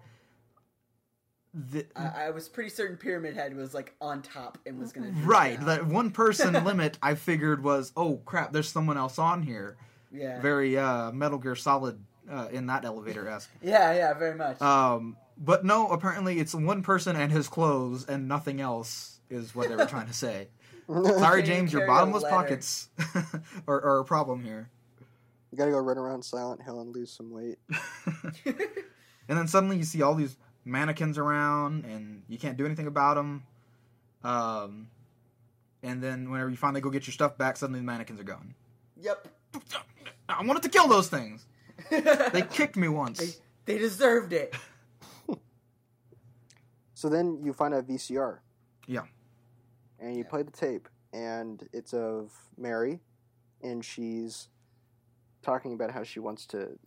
the, I, I was pretty certain Pyramid Head was like on top and was gonna right it that one person [laughs] limit I figured was oh crap, there's someone else on here. yeah. Very uh Metal Gear Solid uh, in that elevator esque. [laughs] yeah, yeah, very much. Um, but no, apparently it's one person and his clothes and nothing else is what they were trying to say. [laughs] Sorry, James, your bottomless pockets are, are a problem here. you got to go run around Silent Hill and lose some weight. and then suddenly you see all these mannequins around and you can't do anything about them. Um, and then whenever you finally go get your stuff back, suddenly the mannequins are gone. yep. I wanted to kill those things. [laughs] They kicked me once. they, they deserved it. [laughs] So then you find a VCR. Yeah. And you Yeah. play the tape, and it's of Mary, and she's talking about how she wants to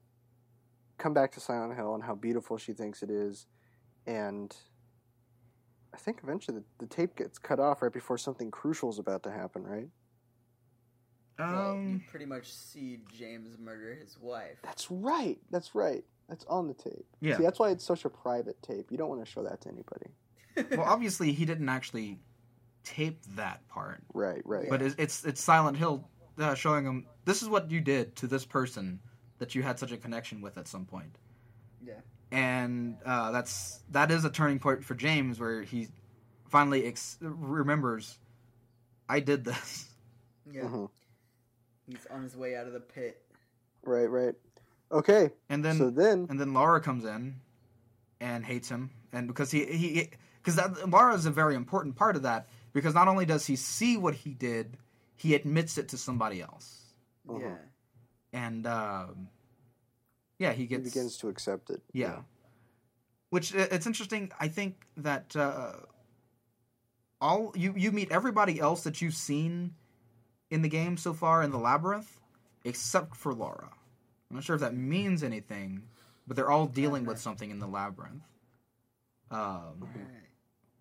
come back to Silent Hill and how beautiful she thinks it is. And I think eventually the, the tape gets cut off right before something crucial is about to happen, right? well, you Um, pretty much see James murder his wife. That's right. That's right. That's on the tape. yeah. See, that's why it's such a private tape. You don't want to show that to anybody. [laughs] well, obviously he didn't actually tape that part. Right, right. But it's it's, it's Silent Hill uh, showing him this is what you did to this person that you had such a connection with at some point, yeah. And uh, that's that is a turning point for James where he finally ex- remembers I did this. Yeah. Mhm. He's on his way out of the pit. Right, right. Okay. And then so then, and then Laura comes in and hates him, and because he he because that Laura is a very important part of that because not only does he see what he did, he admits it to somebody else, Uh-huh. Yeah. and um, yeah, he he begins to accept it. Yeah. Which uh, it's interesting. I think that uh, all you you meet everybody else that you've seen in the game so far in the labyrinth, except for Laura. I'm not sure if that means anything, but they're all dealing with something in the labyrinth. Um,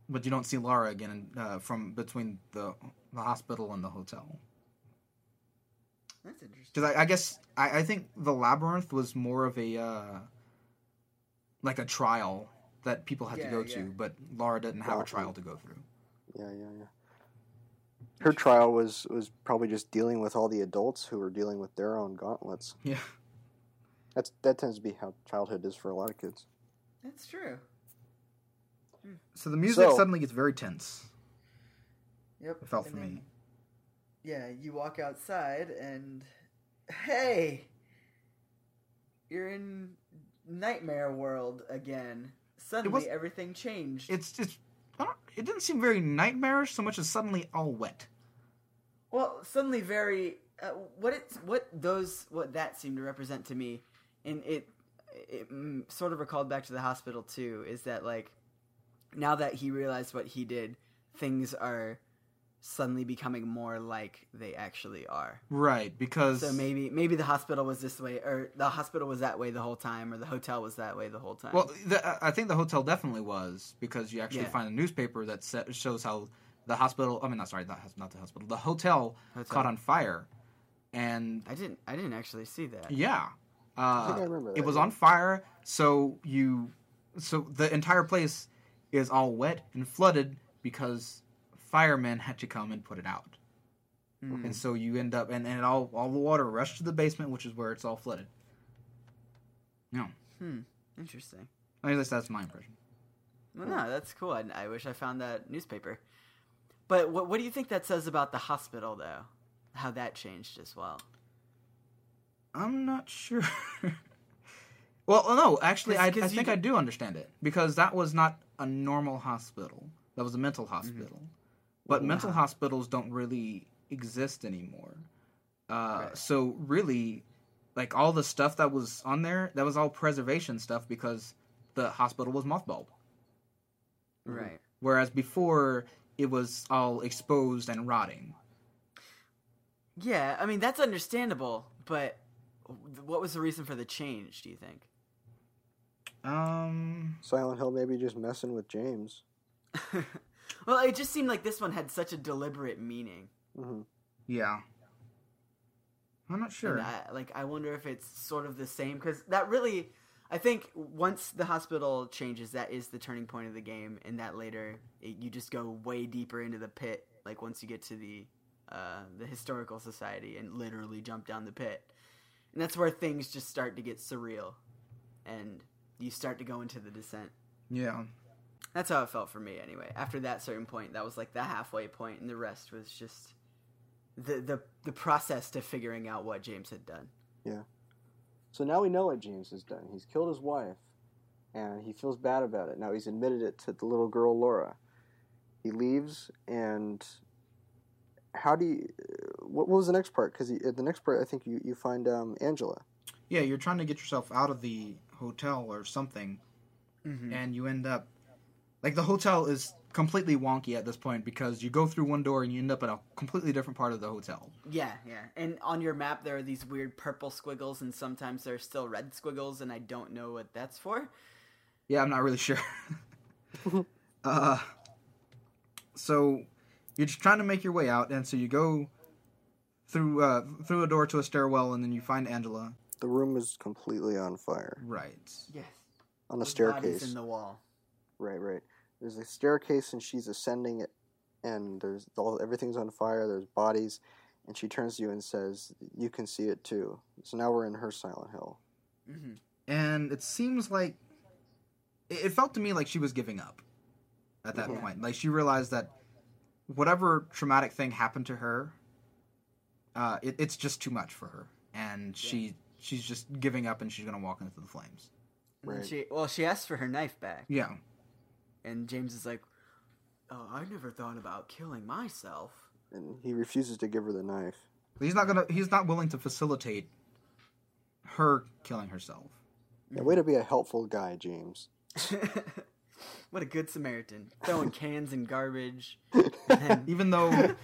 but you don't see Laura again uh, from between the the hospital and the hotel. That's interesting. Because I, I guess I, I think the labyrinth was more of a uh, like a trial that people had Yeah, to go yeah. to, but Laura didn't have a trial to go through. Yeah, yeah, yeah. Her trial was was probably just dealing with all the adults who were dealing with their own gauntlets. Yeah. That's that tends to be how childhood is for a lot of kids. That's true. So the music So- suddenly gets very tense. Yep. It felt for me. Yeah, you walk outside and hey, you're in nightmare world again. Suddenly was- everything changed. It's just it didn't seem very nightmarish so much as suddenly all wet. well, suddenly very uh, what it's what those what that seemed to represent to me, and it it sort of recalled back to the hospital too. Is that like now that he realized what he did, things are suddenly becoming more like they actually are. Right, because So maybe maybe the hospital was this way, or the hospital was that way the whole time, or the hotel was that way the whole time. well, the, I think the hotel definitely was because you actually Yeah. find a newspaper that sa- shows how the hospital. I mean, not sorry, not, not the hospital. The hotel, Hotel. caught on fire, and I didn't I didn't actually see that. Yeah. Uh, think I remember It was yeah. on fire, so you, so the entire place is all wet and flooded because firemen had to come and put it out, Hmm. and so you end up and, and it all all the water rushed to the basement, which is where it's all flooded. No, Hmm. Interesting. at least that's my impression. Well, no, that's cool. I, I wish I found that newspaper. But what what do you think that says about the hospital though? How that changed as well. I'm not sure. [laughs] well, no, actually, 'Cause- I, 'cause I think I do understand it because that was not a normal hospital. That was a mental Mm-hmm. Hospital. but mental hospitals don't really exist anymore. Uh, Right. So really, like all the stuff that was on there, that was all preservation stuff because the hospital was mothballed. Right. Whereas before, it was all exposed and rotting. Yeah, I mean that's understandable, but what was the reason for the change? Do you think? Um, Silent Hill maybe just messing with James. [laughs] well, it just seemed like this one had such a deliberate meaning. hmm yeah. I'm not sure. I, like, I wonder if it's sort of the same because that really, I think once the hospital changes, that is the turning point of the game, and that later it, you just go way deeper into the pit. Like once you get to the uh, the historical society and literally jump down the pit, and that's where things just start to get surreal, and you start to go into the descent. Yeah. That's how it felt for me, anyway. After that certain point, that was like the halfway point, and the rest was just the the the process to figuring out what James had done. Yeah. So now we know what James has done. He's killed his wife, and he feels bad about it. Now he's admitted it to the little girl Laura. He leaves, and how do you? What was the next part? Because the next part, I think you you find um, Angela. Yeah, you're trying to get yourself out of the hotel or something, Mm-hmm. and you end up like the hotel is completely wonky at this point because you go through one door and you end up in a completely different part of the hotel. Yeah, yeah. And on your map, there are these weird purple squiggles, and sometimes there's still red squiggles, and I don't know what that's for. Yeah, I'm not really sure. [laughs] uh, so you're just trying to make your way out, and so you go through uh, through a door to a stairwell, and then you find Angela. The room is completely on fire Right. Yes. on a Bodies staircase. in the wall. Right, right. There's a staircase, and she's ascending it, and there's all everything's on fire. There's bodies, and she turns to you and says, "You can see it too." So now we're in her Silent Hill. hmm and it seems like it it felt to me like she was giving up at that Yeah. point. Like she realized that whatever traumatic thing happened to her, uh, it, it's just too much for her, and she she's just giving up, and she's gonna walk into the flames. Right. She well, she asked for her knife back, Yeah, and James is like, "Oh, I never thought about killing myself." And he refuses to give her the knife. he's not gonna he's not willing to facilitate her killing herself. Yeah, way to be a helpful guy, James. [laughs] what a good Samaritan, throwing [laughs] cans and garbage. [laughs] Even though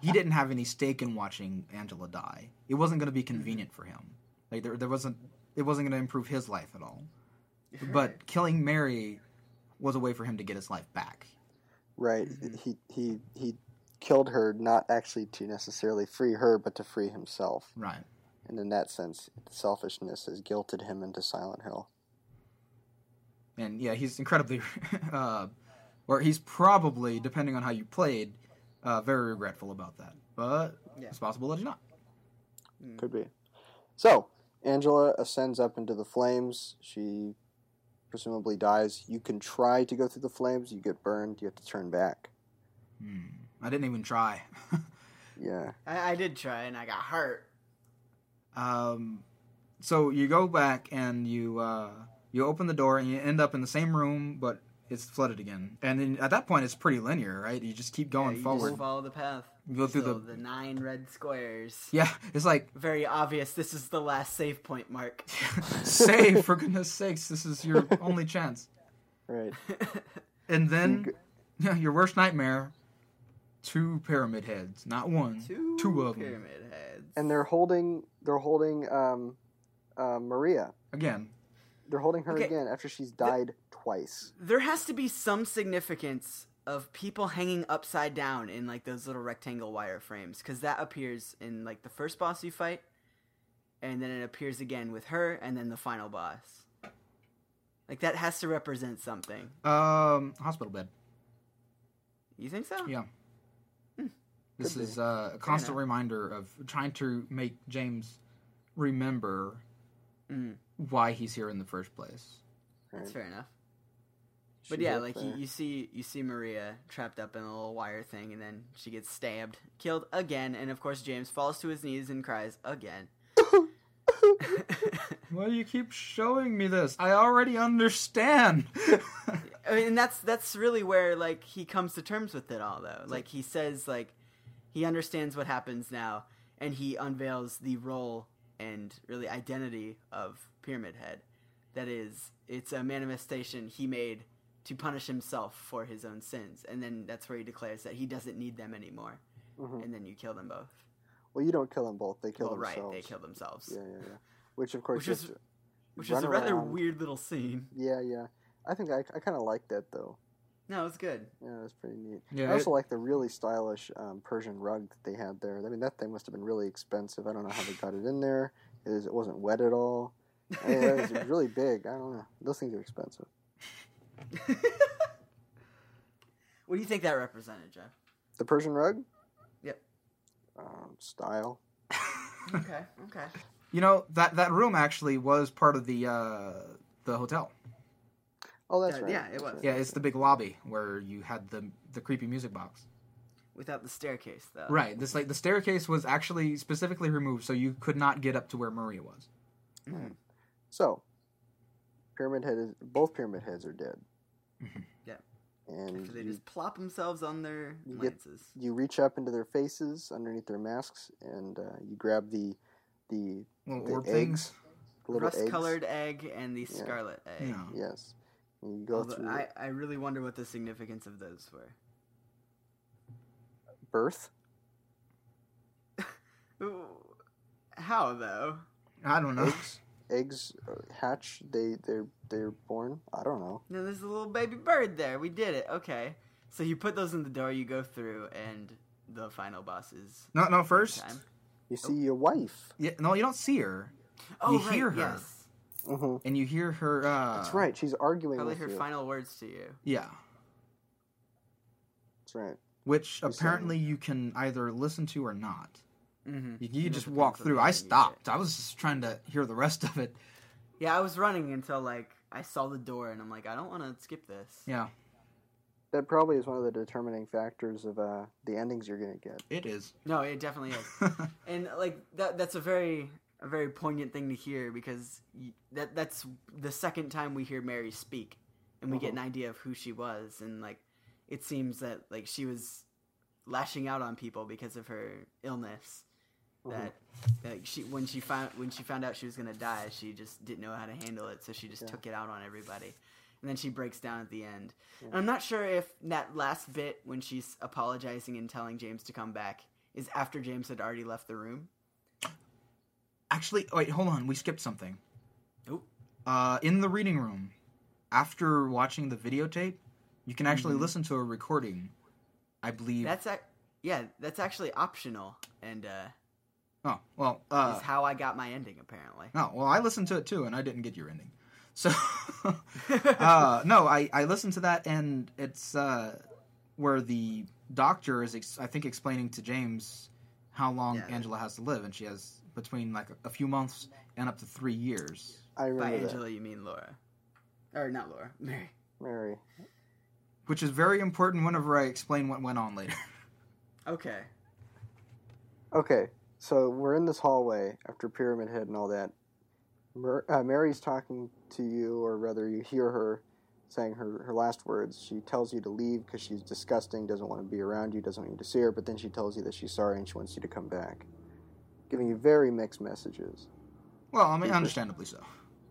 he didn't have any stake in watching Angela die, it wasn't gonna be convenient for him. Like there there wasn't it wasn't gonna improve his life at all. But killing Mary was a way for him to get his life back. Right. Mm-hmm. He he he killed her not actually to necessarily free her, but to free himself. Right. And in that sense, selfishness has guilted him into Silent Hill. And yeah, he's incredibly, [laughs] uh, or he's probably, depending on how you played, uh, very regretful about that. But Yeah. it's possible that he's not. Could be. So Angela ascends up into the flames. She presumably dies. You can try to go through the flames. You get burned. You have to turn back. Hmm. I didn't even try. [laughs] Yeah. I, I did try, and I got hurt. um, so you go back and you uh, you open the door and you end up in the same room, but it's flooded again. And then at that point, it's pretty linear, right? You just keep going Yeah, you forward. Just follow the path. You go through So the the nine red squares. yeah. It's like Very obvious. This is the last save point mark. [laughs] save for goodness sakes. This is your [laughs] only chance. Right. [laughs] And then You yeah, your worst nightmare. Two pyramid heads, not one, Two, two of them. pyramid heads. And they're holding. They're holding um, uh, Maria. Again, They're holding her Okay. again after she's died twice. there has to be some significance of people hanging upside down in like those little rectangle wire frames because that appears in like the first boss you fight and then it appears again with her and then the final boss like that has to represent something um, hospital bed. you think so Yeah. This Could be. is uh, a constant reminder of trying to make James remember Mm, why he's here in the first place. That's fair enough but yeah like you, you see you see maria trapped up in a little wire thing and then she gets stabbed killed again and of course james falls to his knees and cries again [laughs] [laughs] Why do you keep showing me this? I already understand. I mean, [laughs] and that's that's really where like he comes to terms with it all, though. Like he says, like he understands what happens now, and he unveils the role and really identity of Pyramid Head. That is, it's a manifestation he made to punish himself for his own sins, and then that's where he declares that he doesn't need them anymore, Mhm. and then you kill them both. Well, you don't kill them both; they kill well, right, themselves. they kill themselves, Yeah, yeah, yeah. Which of course, Which is- have which is a rather around. weird little scene. Yeah, yeah. I think I, I kind of like that though. No, it's good. Yeah, that's pretty neat. Yeah, I also like the really stylish um, Persian rug that they had there. I mean, that thing must have been really expensive. I don't know how they got it in there. It, is, it wasn't wet at all. I mean, it was [laughs] really big. I don't know. Those things are expensive. [laughs] what do you think that represented, Jeff? The Persian rug? Yep. Um, style. [laughs] Okay, okay. You know that that room actually was part of the uh, the hotel. Oh, that's Uh, right. yeah, it was. Yeah, it's the big lobby where you had the the creepy music box. Without the staircase, though. Right. This like the staircase was actually specifically removed so you could not get up to where Maria was. Mm. So, Pyramid Head is both Pyramid Heads are dead. Mhm. Yeah. And After they you, just plop themselves on their You get- you reach up into their faces underneath their masks, and uh, you grab the the Little The orb eggs. things. little. Rust-colored egg and the Yeah. scarlet egg. Yeah. Yes. And you go Although through I, I really wonder what the significance of those were. birth. [laughs] How though? I don't know. Eggs. Eggs uh, hatch. They they're they're born. I don't know. No, there's a little baby bird there. We did it. Okay. So you put those in the door, you go through, and the final boss is No, no. First, time. You see your wife. yeah, no, you don't see her, Oh, You right, hear her. Yes. hmm and you hear her. Uh, That's right. She's arguing Probably with her you. final words to you. Yeah, That's right. which She's saying- apparently you can either listen to or not. Mm-hmm. You, you It just walk through. I stopped. I was just trying to hear the rest of it. Yeah, I was running until like I saw the door, and I'm like, I don't want to skip this. Yeah, That probably is one of the determining factors of uh, the endings you're gonna get. it is. No, it definitely is. [laughs] and like that that's a very a very poignant thing to hear because y- that that's the second time we hear Mary speak and we get an idea of who she was and like it seems that like she was lashing out on people because of her illness that like she when she found when she found out she was going to die she just didn't know how to handle it so she just Yeah. took it out on everybody and then she breaks down at the end and i'm not sure if that last bit when she's apologizing and telling james to come back is after james had already left the room Actually, wait, hold on. We skipped something. Oop. Uh, in the reading room, after watching the videotape, you can actually Mhm. listen to a recording. I believe. that's ac- yeah that's actually optional and uh oh well. Uh, is how i got my ending apparently oh well, I listened to it too, and I didn't get your ending. So, [laughs] uh, no, I I listened to that, and it's uh, where the doctor is, ex- I think, explaining to James how long Yeah. Angela has to live, and she has between like a few months and up to three years. I by remember that. angela you mean laura or not laura mary Mary. which is very important whenever I explain what went on later. okay Okay, so we're in this hallway after Pyramid Head and all that. Mer- uh, Mary's talking to you, or rather, you hear her saying her, her last words. She tells you to leave because she's disgusting, doesn't want to be around you, doesn't want you to see her, but then she tells you that she's sorry and she wants you to come back. Giving you very mixed messages. well, I mean, understandably so.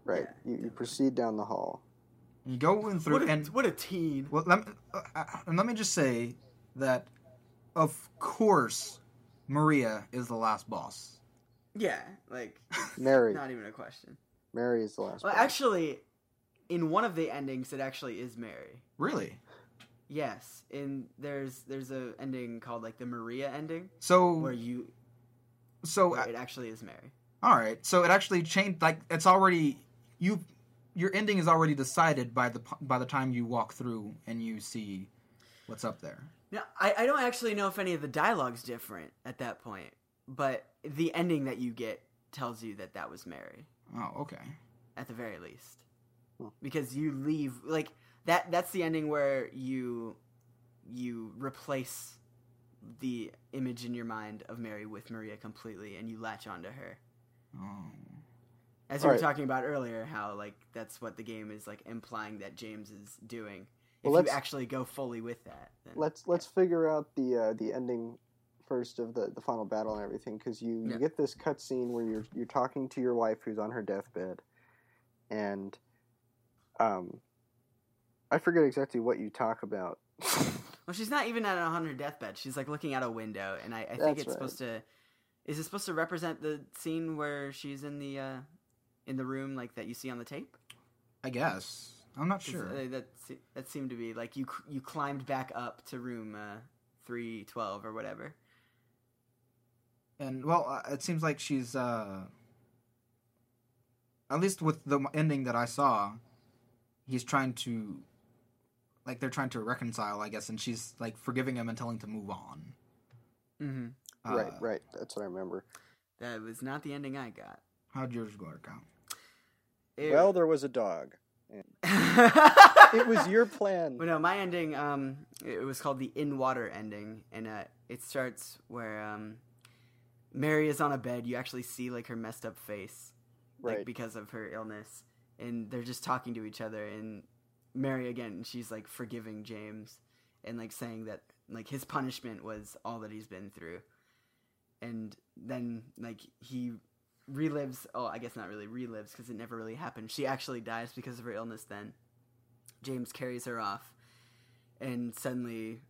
Right. Yeah, you, you proceed down the hall. You go in through, what a, and what a teen well, let me, uh, uh, and let me just say that, of course, Maria is the last boss. yeah like Mary. not even a question Mary is the last well boss. actually in one of the endings it actually is mary Really? Yes, and there's there's a ending called like the Maria ending So, where you so where uh, it actually is Mary. all right. So it actually changed. Like it's already you. Your ending is already decided by the by the time you walk through and you see what's up there. Now I, I don't actually know if any of the dialogue's different at that point, but the ending that you get tells you that that was Mary Oh, okay. at the very least, because you leave like that. That's the ending where you you replace the image in your mind of Mary with Maria completely, and you latch onto her. Oh. As we were Alright. talking about earlier, how like that's what the game is like implying that James is doing if Well, you let's- actually go fully with that. Then, let's let's figure out the uh, the ending first of the, the final battle and everything because you, Yeah. you get this cutscene where you're you're talking to your wife who's on her deathbed, and um, I forget exactly what you talk about. [laughs] Well, she's not even at on her deathbed. She's like looking out a window, and I, I think That's it's right. supposed to. Is it supposed to represent the scene where she's in the uh, in the room like that you see on the tape? I guess. I'm not sure. uh, that se- that seemed to be like you c- you climbed back up to room uh, three twelve or whatever. And well, uh, it seems like she's uh at least with the ending that I saw, he's trying to like they're trying to reconcile, I guess, and she's like forgiving him and telling him to move on. Mm-hmm. Uh, right, right. That's what I remember. That was not the ending I got. How'd yours work out? It- Well, there was a dog. [laughs] It was your plan. Well, no, my ending, um, it was called the in water ending, and uh, it starts where um, Mary is on a bed. You actually see like her messed up face, like because of her illness, and they're just talking to each other. And Mary again, she's like forgiving James, and like saying that like his punishment was all that he's been through, and then like he relives. Oh, I guess not really relives because it never really happened. She actually dies because of her illness. Then James carries her off, and suddenly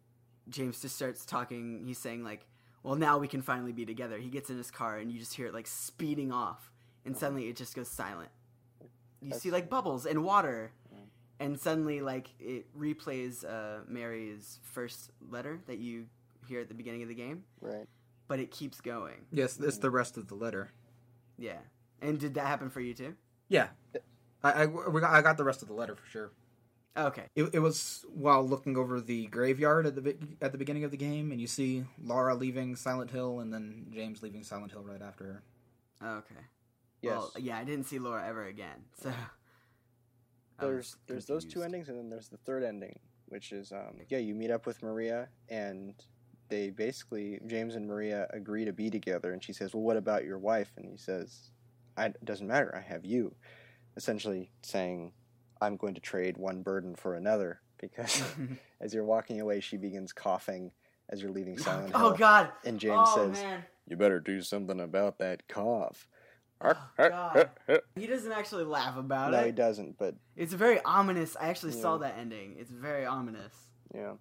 James just starts talking. He's saying like, "Well, now we can finally be together." He gets in his car, and you just hear it like speeding off, and suddenly it just goes silent. You see like bubbles and water, and suddenly like it replays uh, Mary's first letter that you hear at the beginning of the game, Right. but it keeps going. Yes, it's the rest of the letter. Yeah. And did that happen for you too? Yeah, I I, got, I got the rest of the letter for sure. Okay. It, it was while looking over the graveyard at the at the beginning of the game, and you see Laura leaving Silent Hill, and then James leaving Silent Hill right after her. Okay. Yes. Well, yeah, I didn't see Laura ever again. So there's there's those two endings, and then there's the third ending, which is um, yeah, you meet up with Maria, and they basically James and Maria agree to be together, and she says, "Well, what about your wife?" And he says, "It doesn't matter. I have you," essentially saying, "I'm going to trade one burden for another." Because [laughs] [laughs] as you're walking away, she begins coughing as you're leaving [laughs] oh, Silent Hill, oh God. and oh, James oh says, man. "You better do something about that cough." Oh, God. He doesn't actually laugh about no, it. No, he doesn't, but It's very ominous. I actually saw that ending. It's very ominous. Yeah.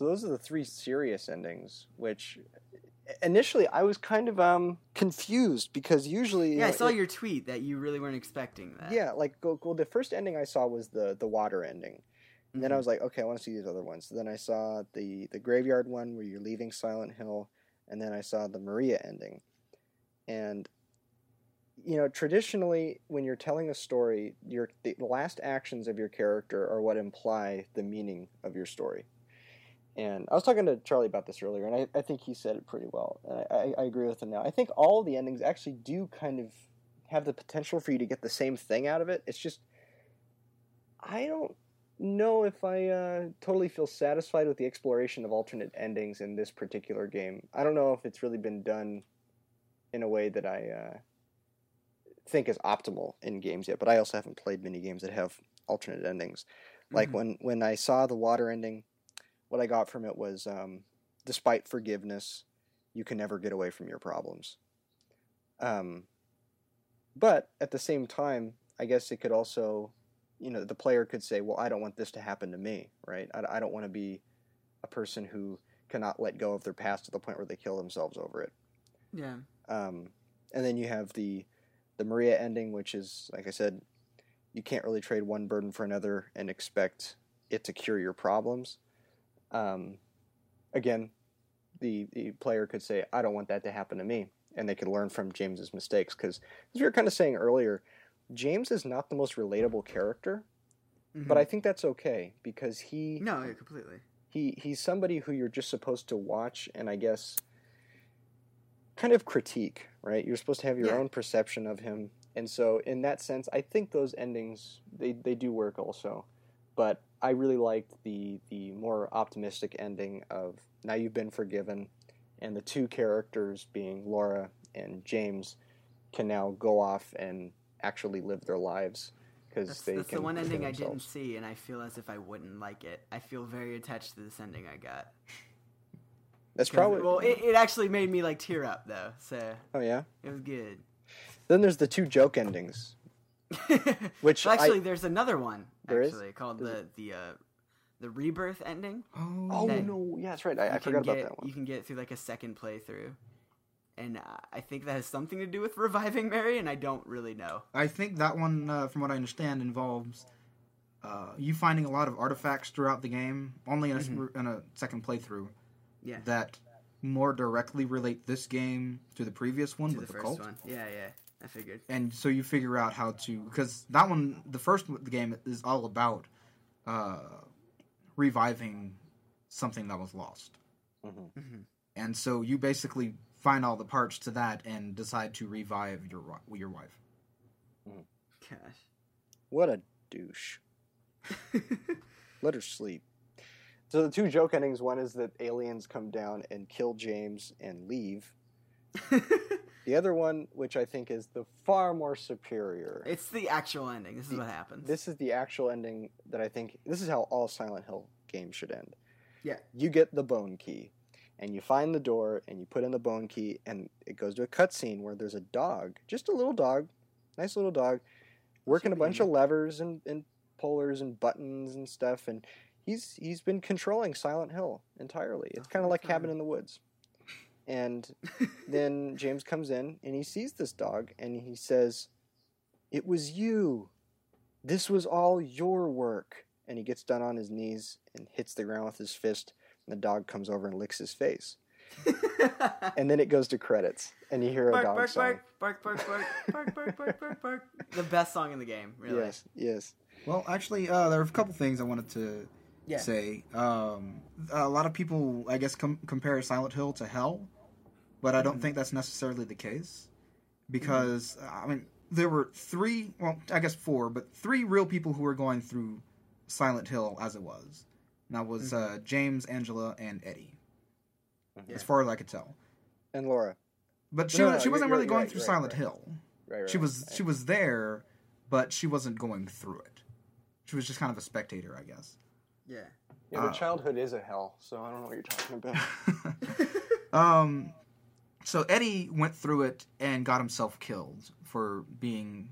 So those are the three serious endings, which initially I was kind of um confused because usually Yeah, I saw it- your tweet that you really weren't expecting that. yeah like go, the first ending I saw was the the water ending. And then I Mhm. was like, okay, I want to see these other ones. So then I saw the the graveyard one where you're leaving Silent Hill, and then I saw the Maria ending. And you know, traditionally, when you're telling a story, your the last actions of your character are what imply the meaning of your story. And I was talking to Charlie about this earlier, and I, I think he said it pretty well. And I, I, I agree with him now. I think all the endings actually do kind of have the potential for you to get the same thing out of it. It's just I don't know if I uh, totally feel satisfied with the exploration of alternate endings in this particular game. I don't know if it's really been done in a way that I uh, think is optimal in games yet. But I also haven't played many games that have alternate endings. Like Mhm. when when I saw the water ending, what I got from it was, um, despite forgiveness, you can never get away from your problems. Um, but at the same time, I guess it could also, you know, the player could say, well, I don't want this to happen to me, right? I, I don't want to be a person who cannot let go of their past to the point where they kill themselves over it. Yeah. Um, and then you have the the Maria ending, which is like I said, you can't really trade one burden for another and expect it to cure your problems. Um, again, the the player could say, "I don't want that to happen to me," and they could learn from James's mistakes. Because as we were kind of saying earlier, James is not the most relatable character, but I think that's okay because he Mm-hmm. no, yeah, completely. he he's somebody who you're just supposed to watch and I guess kind of critique, right? You're supposed to have your Yeah. own perception of him. And so in that sense, I think those endings they, they do work also. But I really liked the the more optimistic ending of now you've been forgiven and the two characters being Laura and James can now go off and actually live their lives because That's, they that's can the one ending I didn't see, and I feel as if I wouldn't like it. I feel very attached to this ending I got. That's probably well. It, it actually made me like tear up though, so oh yeah. it was good. Then there's the two joke endings. [laughs] Which Well, actually, I- there's another one There is? actually called Is the the uh, the rebirth ending. Oh, Oh no, yeah, that's right. I, I forgot about get- that one. You can get through like a second playthrough, and uh, I think that has something to do with reviving Mary, and I don't really know. I think that one, uh, from what I understand, involves uh, you finding a lot of artifacts throughout the game, only in a, s- in a second playthrough, Mm-hmm. Yeah. that more directly relate this game to the previous one to with the the, first cult. one. Yeah, yeah, I figured. And so you figure out how to because that one, the first the game is all about uh, reviving something that was lost, Mhm. and so you basically find all the parts to that and decide to revive your your wife. Gosh. What a douche. [laughs] Let her sleep. So the two joke endings. One is that aliens come down and kill James and leave. The other one, which I think is the far more superior. it's the actual ending. This is what happens. This is the actual ending that I think. This is how all Silent Hill games should end. Yeah. You get the bone key, and you find the door, and you put in the bone key, and it goes to a cutscene where there's a dog, just a little dog, nice little dog, working a bunch of levers and, and pullers and buttons and stuff, and he's he's been controlling Silent Hill entirely. It's kind of like Cabin in the Woods. And [laughs] then James comes in and he sees this dog and he says, It was you. This was all your work. And he gets down on his knees and hits the ground with his fist. And the dog comes over and licks his face. [laughs] And then it goes to credits. And you hear a bark, dog bark, song. bark, bark, bark, bark, bark, bark, bark, bark, bark. [laughs] The best song in the game, really. Yes, yes. Well, actually, uh, there are a couple things I wanted to Yeah. say. Um, a lot of people, I guess, com- compare Silent Hill to Hell, but I don't Mm-hmm. think that's necessarily the case because I mean there were three, well, I guess four, but three real people who were going through Silent Hill as it was. And that was Mm-hmm. uh, James, Angela, and Eddie, Mhm. as far as I could tell. And Laura. But she No, no, she wasn't really going right, through right, Silent right. Hill. Right, right. She was she was there, but she wasn't going through it. She was just kind of a spectator, I guess. Yeah. Yeah, but uh, childhood is a hell, so I don't know what you're talking about. [laughs] um, so Eddie went through it and got himself killed for being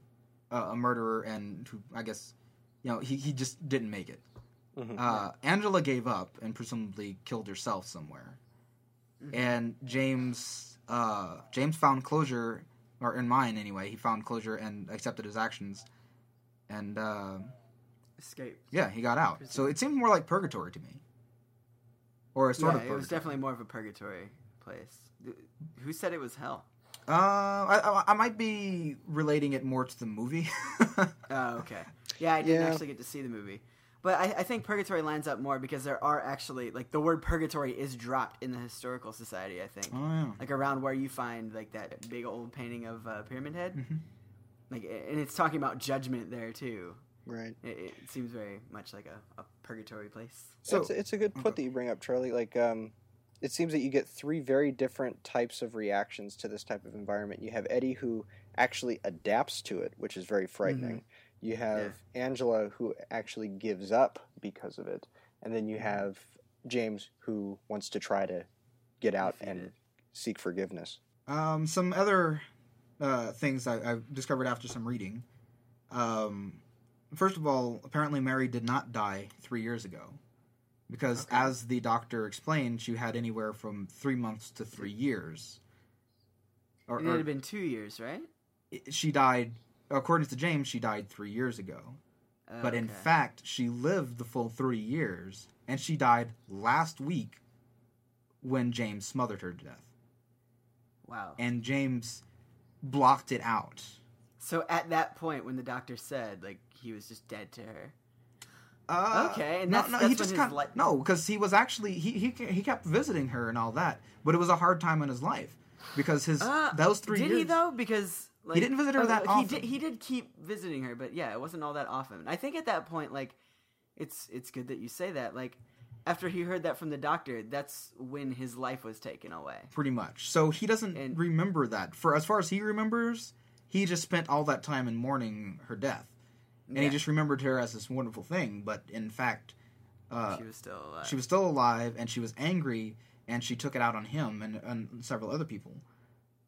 a, a murderer, and who I guess, you know, he he just didn't make it. Mhm. Uh, Angela gave up and presumably killed herself somewhere, and James uh, James found closure, or in mine anyway, he found closure and accepted his actions, and. Uh, Escape. Yeah, he got out. So it seemed more like purgatory to me, or a sort yeah, of. it was definitely more of a purgatory place. Who said it was hell? Uh, I, I, I might be relating it more to the movie. [laughs] Oh, okay. Yeah, I didn't Yeah. actually get to see the movie. But I, I think purgatory lines up more because there are actually like the word purgatory is dropped in the historical society. I think oh yeah. like around where you find like that big old painting of uh, Pyramid Head, Mhm. like and it's talking about judgment there too. Right. It, it seems very much like a, a purgatory place. So it's, it's a good put that you bring up, Charlie. Like, um, it seems that you get three very different types of reactions to this type of environment. You have Eddie who actually adapts to it, which is very frightening. You have Angela who actually gives up because of it, and then you have James who wants to try to get out Defeat and it. seek forgiveness. um, some other uh, things I, I discovered after some reading. Um, first of all, apparently Mary did not die three years ago, because Okay. as the doctor explained, she had anywhere from three months to three years. Or, it had been two years, right? she died according to james she died three years ago Oh, but in okay. fact she lived the full three years and she died last week when james smothered her to death wow. and james blocked it out So at that point, when the doctor said like he was just dead to her, uh, Okay, and no, that's- no, that's he just kind li- no, because he was actually he, he he kept visiting her and all that, but it was a hard time in his life because his Uh, those three did years. he though? Because like, he didn't visit her uh, that he often. Did, he did keep visiting her, but yeah, it wasn't all that often. I think at that point, like, it's it's good that you say that. Like, after he heard that from the doctor, that's when his life was taken away. pretty much. So he doesn't And- remember that. For as far as he remembers, he just spent all that time in mourning her death. and he just remembered her as this wonderful thing. But in fact, uh, she was still alive. she was still alive, and she was angry, and she took it out on him and, and several other people,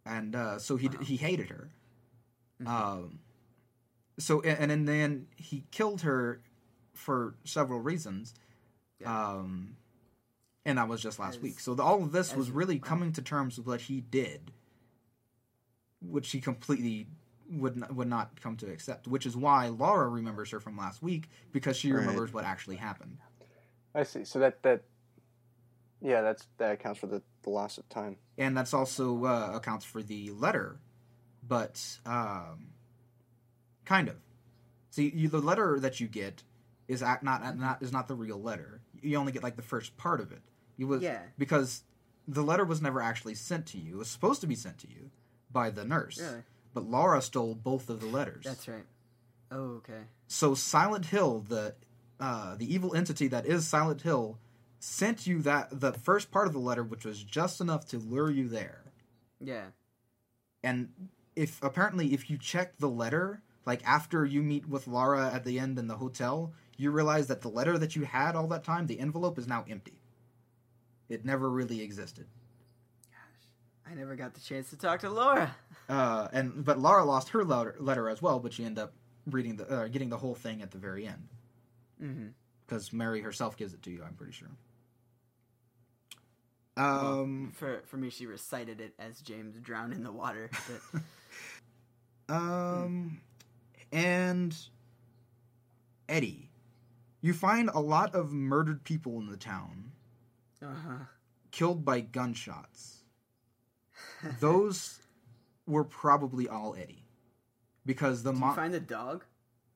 and uh, so he he hated her. Mhm. Um, so and, and then he killed her for several reasons. Yeah. Um, and that was just last As- week. So the, all of this was as- really coming to terms with what he did, which she completely would not, would not come to accept. Which is why Laura remembers her from last week because she Right. remembers what actually happened. I see. So that that yeah, that's that accounts for the, the loss of time. and that's also uh, accounts for the letter, but um, kind of. See, you, the letter that you get is act not not is not the real letter. You only get like the first part of it. You was Yeah. because the letter was never actually sent to you. It was supposed to be sent to you by the nurse, Really? but Laura stole both of the letters. That's right. Oh, okay. So Silent Hill, the uh, the evil entity that is Silent Hill, sent you that the first part of the letter, which was just enough to lure you there. Yeah. and if apparently if you check the letter like after you meet with Laura at the end in the hotel you realize that the letter that you had all that time the envelope is now empty it never really existed I never got the chance to talk to Laura. uh, and but Laura lost her letter, as well but she ended up reading the uh, getting the whole thing at the very end Mm-hmm. because Mary herself gives it to you I'm pretty sure um For for me, she recited it as James drowned in the water. But [laughs] Um, and Eddie, you find a lot of murdered people in the town, uh-huh. killed by gunshots. Those were probably all Eddie, because the Did you mo- find the dog?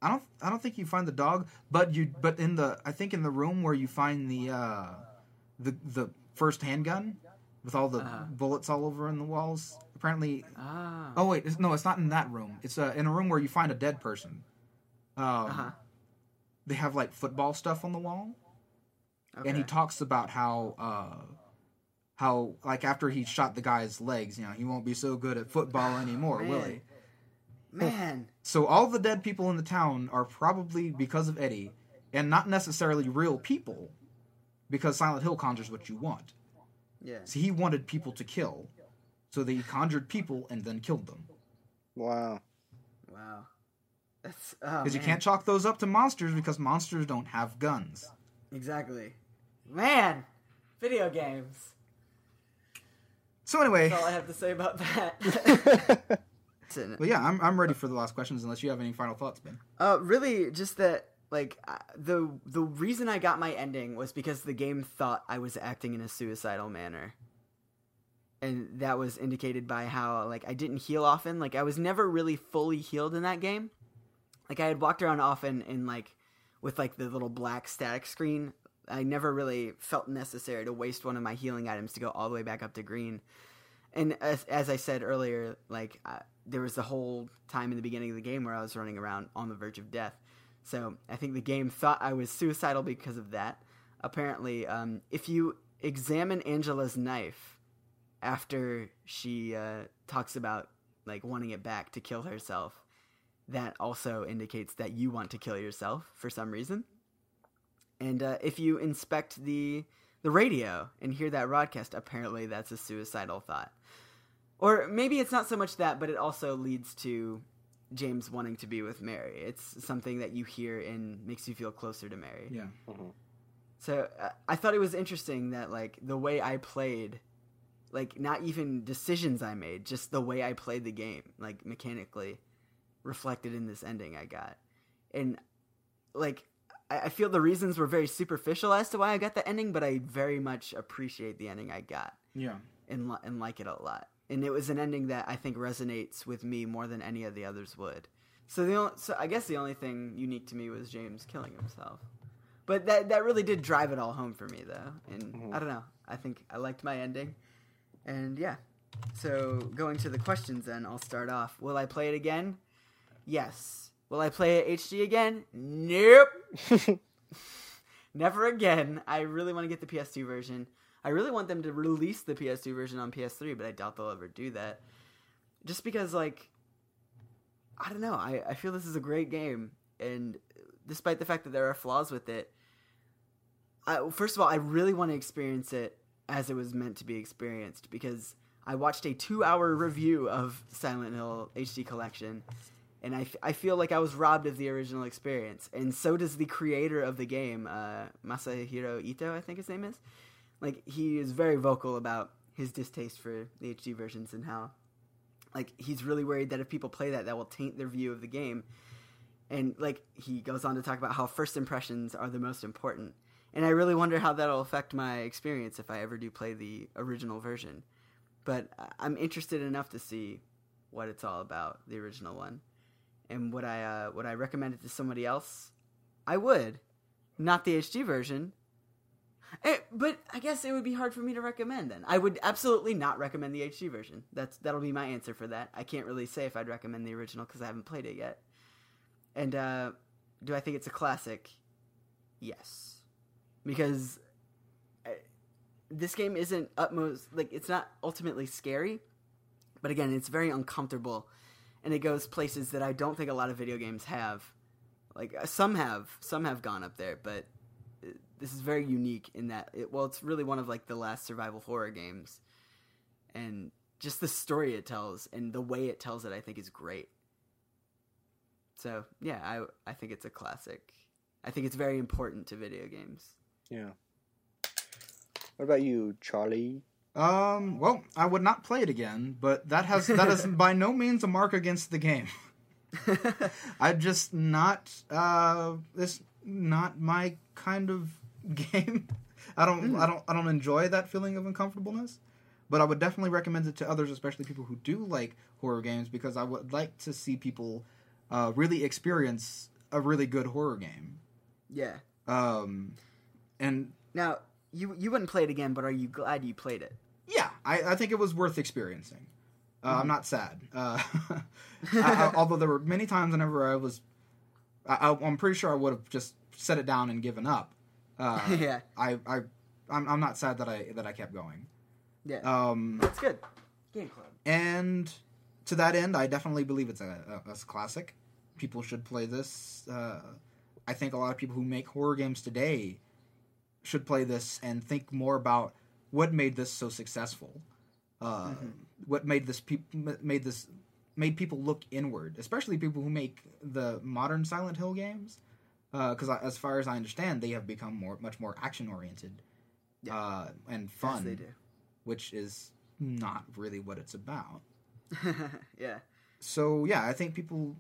I don't I don't think you find the dog, but you but in the I think in the room where you find the uh the the first handgun with all the Uh-huh. bullets all over in the walls. Apparently, Ah. Oh wait, it's, no, it's not in that room. It's uh, in a room where you find a dead person. Um, Uh-huh. They have like football stuff on the wall, Okay. and he talks about how uh, how like after he shot the guy's legs, you know, he won't be so good at football [sighs] anymore, will he? Man. Man. So all the dead people in the town are probably because of Eddie, and not necessarily real people, because Silent Hill conjures what you want. Yeah. So he wanted people to kill, so they conjured people and then killed them. Wow. Wow. That's oh, Because you can't chalk those up to monsters because monsters don't have guns. Exactly. Man. Video games. So anyway, That's all I have to say about that. [laughs] [laughs] but yeah, I'm I'm ready for the last questions unless you have any final thoughts, Ben. Uh, really, just that like uh, the the reason I got my ending was because the game thought I was acting in a suicidal manner, and that was indicated by how like I didn't heal often. Like I was never really fully healed in that game. Like I had walked around often in like with like the little black static screen. I never really felt necessary to waste one of my healing items to go all the way back up to green. And as, as I said earlier, like uh, there was the whole time in the beginning of the game where I was running around on the verge of death. So I think the game thought I was suicidal because of that. Apparently, um, if you examine Angela's knife after she uh, talks about like wanting it back to kill herself, that also indicates that you want to kill yourself for some reason. And uh, if you inspect the the radio and hear that broadcast, apparently that's a suicidal thought. Or maybe it's not so much that, but it also leads to James wanting to be with Mary. It's something that you hear and makes you feel closer to Mary. Yeah. So uh, I thought it was interesting that like the way I played, like not even decisions I made, just the way I played the game, like mechanically, reflected in this ending I got, and like I, I feel the reasons were very superficial as to why I got the ending, but I very much appreciate the ending I got Yeah. and and like it a lot. And it was an ending that I think resonates with me more than any of the others would. So the only, so I guess the only thing unique to me was James killing himself. But that that really did drive it all home for me though. And mm-hmm. I don't know. I think I liked my ending. And yeah. So going to the questions then, I'll start off. Will I play it again? Yes. Will I play it HD again? Nope. [laughs] Never again. I really want to get the PS2 version. I really want them to release the PS2 version on PS3, but I doubt they'll ever do that. Just because, like, I don't know. I, I feel this is a great game, and despite the fact that there are flaws with it, I, first of all, I really want to experience it as it was meant to be experienced because I watched a two-hour review of Silent Hill HD Collection, and I, f- I feel like I was robbed of the original experience, and so does the creator of the game, uh, Masahiro Ito, I think his name is. Like he is very vocal about his distaste for the HD versions and how, like, he's really worried that if people play that, that will taint their view of the game. And like he goes on to talk about how first impressions are the most important and I really wonder how that'll affect my experience if I ever do play the original version. But I'm interested enough to see what it's all about, the original one, and would I uh, would I recommend it to somebody else? I would, not the HD version. It, eh, but I guess it would be hard for me to recommend. Then I would absolutely not recommend the HD version. That's that'll be my answer for that. I can't really say if I'd recommend the original because I haven't played it yet. And uh, do I think it's a classic? Yes because uh, this game isn't utmost like it's not ultimately scary, but again, it's very uncomfortable, and it goes places that I don't think a lot of video games have. Like uh, some have, some have gone up there, but uh, this is very unique in that it, well, it's really one of like the last survival horror games, and just the story it tells and the way it tells it, I think is great. So yeah, I I think it's a classic. I think it's very important to video games. Yeah. What about you, Charlie? Um. Well, I would not play it again, but that has that is by no means a mark against the game. [laughs] I'm just not. Uh, this not my kind of [laughs] game. I don't. Mm. I don't. I don't enjoy that feeling of uncomfortableness. But I would definitely recommend it to others, especially people who do like horror games, because I would like to see people uh, really experience a really good horror game. Yeah. Um and now you you wouldn't play it again, but are you glad you played it? I, I think it was worth experiencing. Uh, mm-hmm. I'm not sad. Uh, [laughs] I, [laughs] I, although there were many times whenever I was, I, am pretty sure I would have just set it down and given up. Uh, [laughs] yeah. I, I, I'm, I'm not sad that I that I kept going. Yeah. Um, that's good. Game club. And to that end, I definitely believe it's a, a, a classic. People should play this. Uh, I think a lot of people who make horror games today should play this and think more about what made this so successful. Uh, mm-hmm. What made this pe- made this made people look inward, especially people who make the modern Silent Hill games. Because uh, as far as I understand, they have become more much more action oriented yeah. uh, and fun. Yes, they do. Which is not really what it's about. [laughs] yeah. So yeah, I think people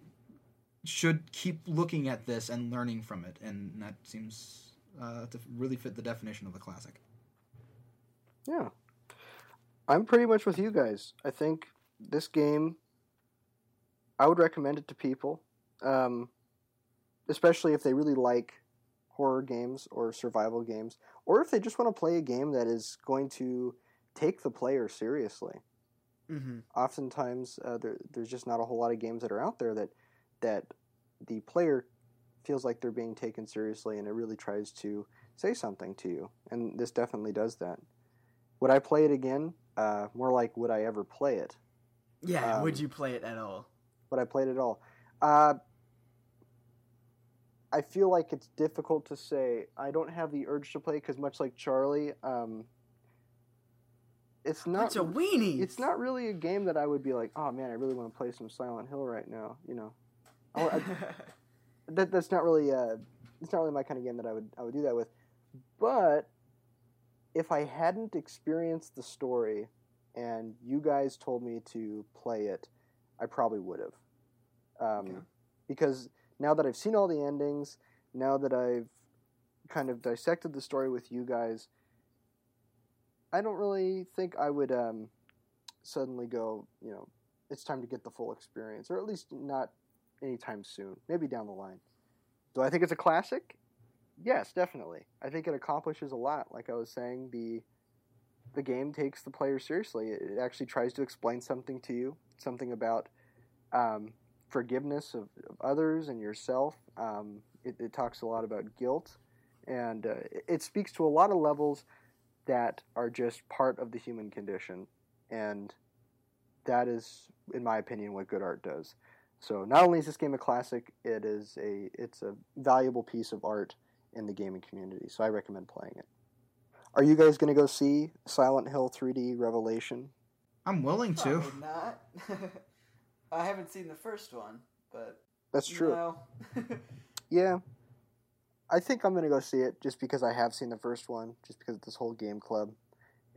should keep looking at this and learning from it, and that seems uh, to really fit the definition of the classic. Yeah, I'm pretty much with you guys. I think this game, I would recommend it to people, um, especially if they really like horror games or survival games, or if they just want to play a game that is going to take the player seriously. Mm-hmm. Oftentimes, uh, there, there's just not a whole lot of games that are out there that that the player feels like they're being taken seriously and it really tries to say something to you. And this definitely does that. Would I play it again? Uh, more like, would I ever play it? Yeah, um, would you play it at all? Would I play it at all? Uh, I feel like it's difficult to say. I don't have the urge to play because, much like Charlie, um, it's not. It's a weenie. It's not really a game that I would be like, oh man, I really want to play some Silent Hill right now. You know, I, I, [laughs] that that's not really uh, it's not really my kind of game that I would I would do that with. But if I hadn't experienced the story and you guys told me to play it, I probably would have. Um, okay. Because now that I've seen all the endings, now that I've kind of dissected the story with you guys, I don't really think I would um, suddenly go, you know, it's time to get the full experience, or at least not anytime soon. Maybe down the line. Do I think it's a classic? Yes, definitely. I think it accomplishes a lot. Like I was saying, the the game takes the player seriously. It actually tries to explain something to you, something about um, forgiveness of, of, others and yourself. Um, it, it, talks a lot about guilt, and uh, it, it speaks to a lot of levels that are just part of the human condition, and that is, in my opinion, what good art does. So not only is this game a classic, it is a it's a valuable piece of art in the gaming community. So I recommend playing it. Are you guys going to go see Silent Hill 3D Revelation? I'm willing to. Probably not. [laughs] I haven't seen the first one, but That's true. No. [laughs] Yeah. I think I'm going to go see it just because I have seen the first one, just because of this whole game club.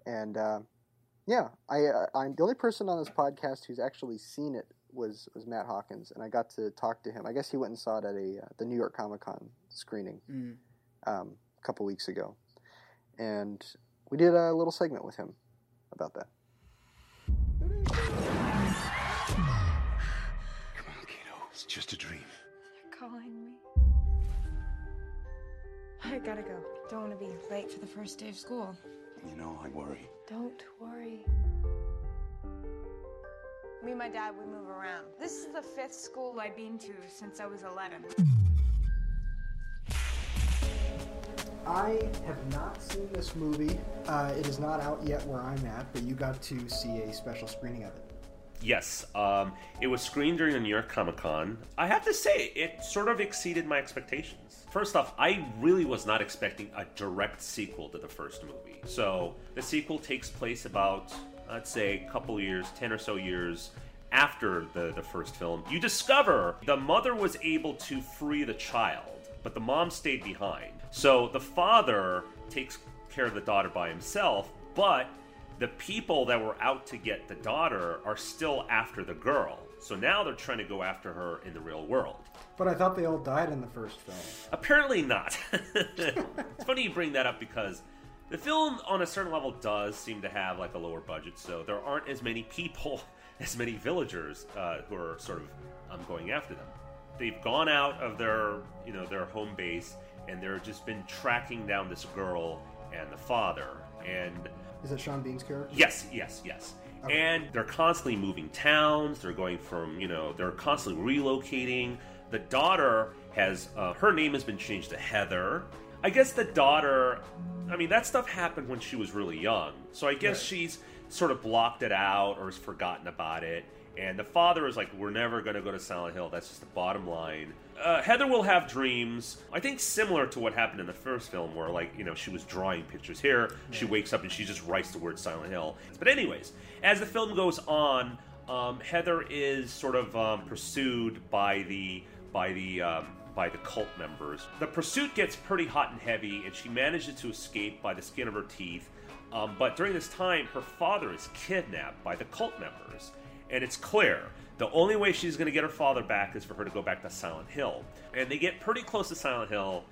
And uh, yeah, I, uh, I'm the only person on this podcast who's actually seen it was was Matt Hawkins, and I got to talk to him. I guess he went and saw it at a uh, the New York Comic Con screening Mm. Um, a couple weeks ago, and we did a little segment with him about that. Come on, kiddo. It's just a dream. You're calling me. I gotta go. Don't want to be late for the first day of school. You know, I worry. Don't worry. Me and my dad, we move around. This is the fifth school I've been to since I was 11. I have not seen this movie. Uh, it is not out yet where I'm at, but you got to see a special screening of it. Yes, um, it was screened during the New York Comic Con. I have to say, it sort of exceeded my expectations. First off, I really was not expecting a direct sequel to the first movie. So the sequel takes place about, I'd say, a couple years, 10 or so years after the, the first film. You discover the mother was able to free the child, but the mom stayed behind. So the father takes care of the daughter by himself, but the people that were out to get the daughter are still after the girl. So now they're trying to go after her in the real world. But I thought they all died in the first film. Apparently not. [laughs] it's funny you bring that up because the film, on a certain level, does seem to have like a lower budget, so there aren't as many people, [laughs] as many villagers uh, who are sort of um, going after them. They've gone out of their, you know, their home base, and they're just been tracking down this girl and the father, and Is that Sean Bean's character? Yes, yes, yes. And they're constantly moving towns. They're going from, you know, they're constantly relocating. The daughter has, uh, her name has been changed to Heather. I guess the daughter, I mean, that stuff happened when she was really young. So I guess she's sort of blocked it out or has forgotten about it. And the father is like, we're never going to go to Silent Hill. That's just the bottom line. Uh, Heather will have dreams, I think similar to what happened in the first film, where, like, you know, she was drawing pictures here. She wakes up and she just writes the word Silent Hill. But, anyways, as the film goes on, um, Heather is sort of um, pursued by the by the um, by the cult members. The pursuit gets pretty hot and heavy, and she manages to escape by the skin of her teeth. Um, but during this time, her father is kidnapped by the cult members, and it's clear the only way she's going to get her father back is for her to go back to Silent Hill. And they get pretty close to Silent Hill.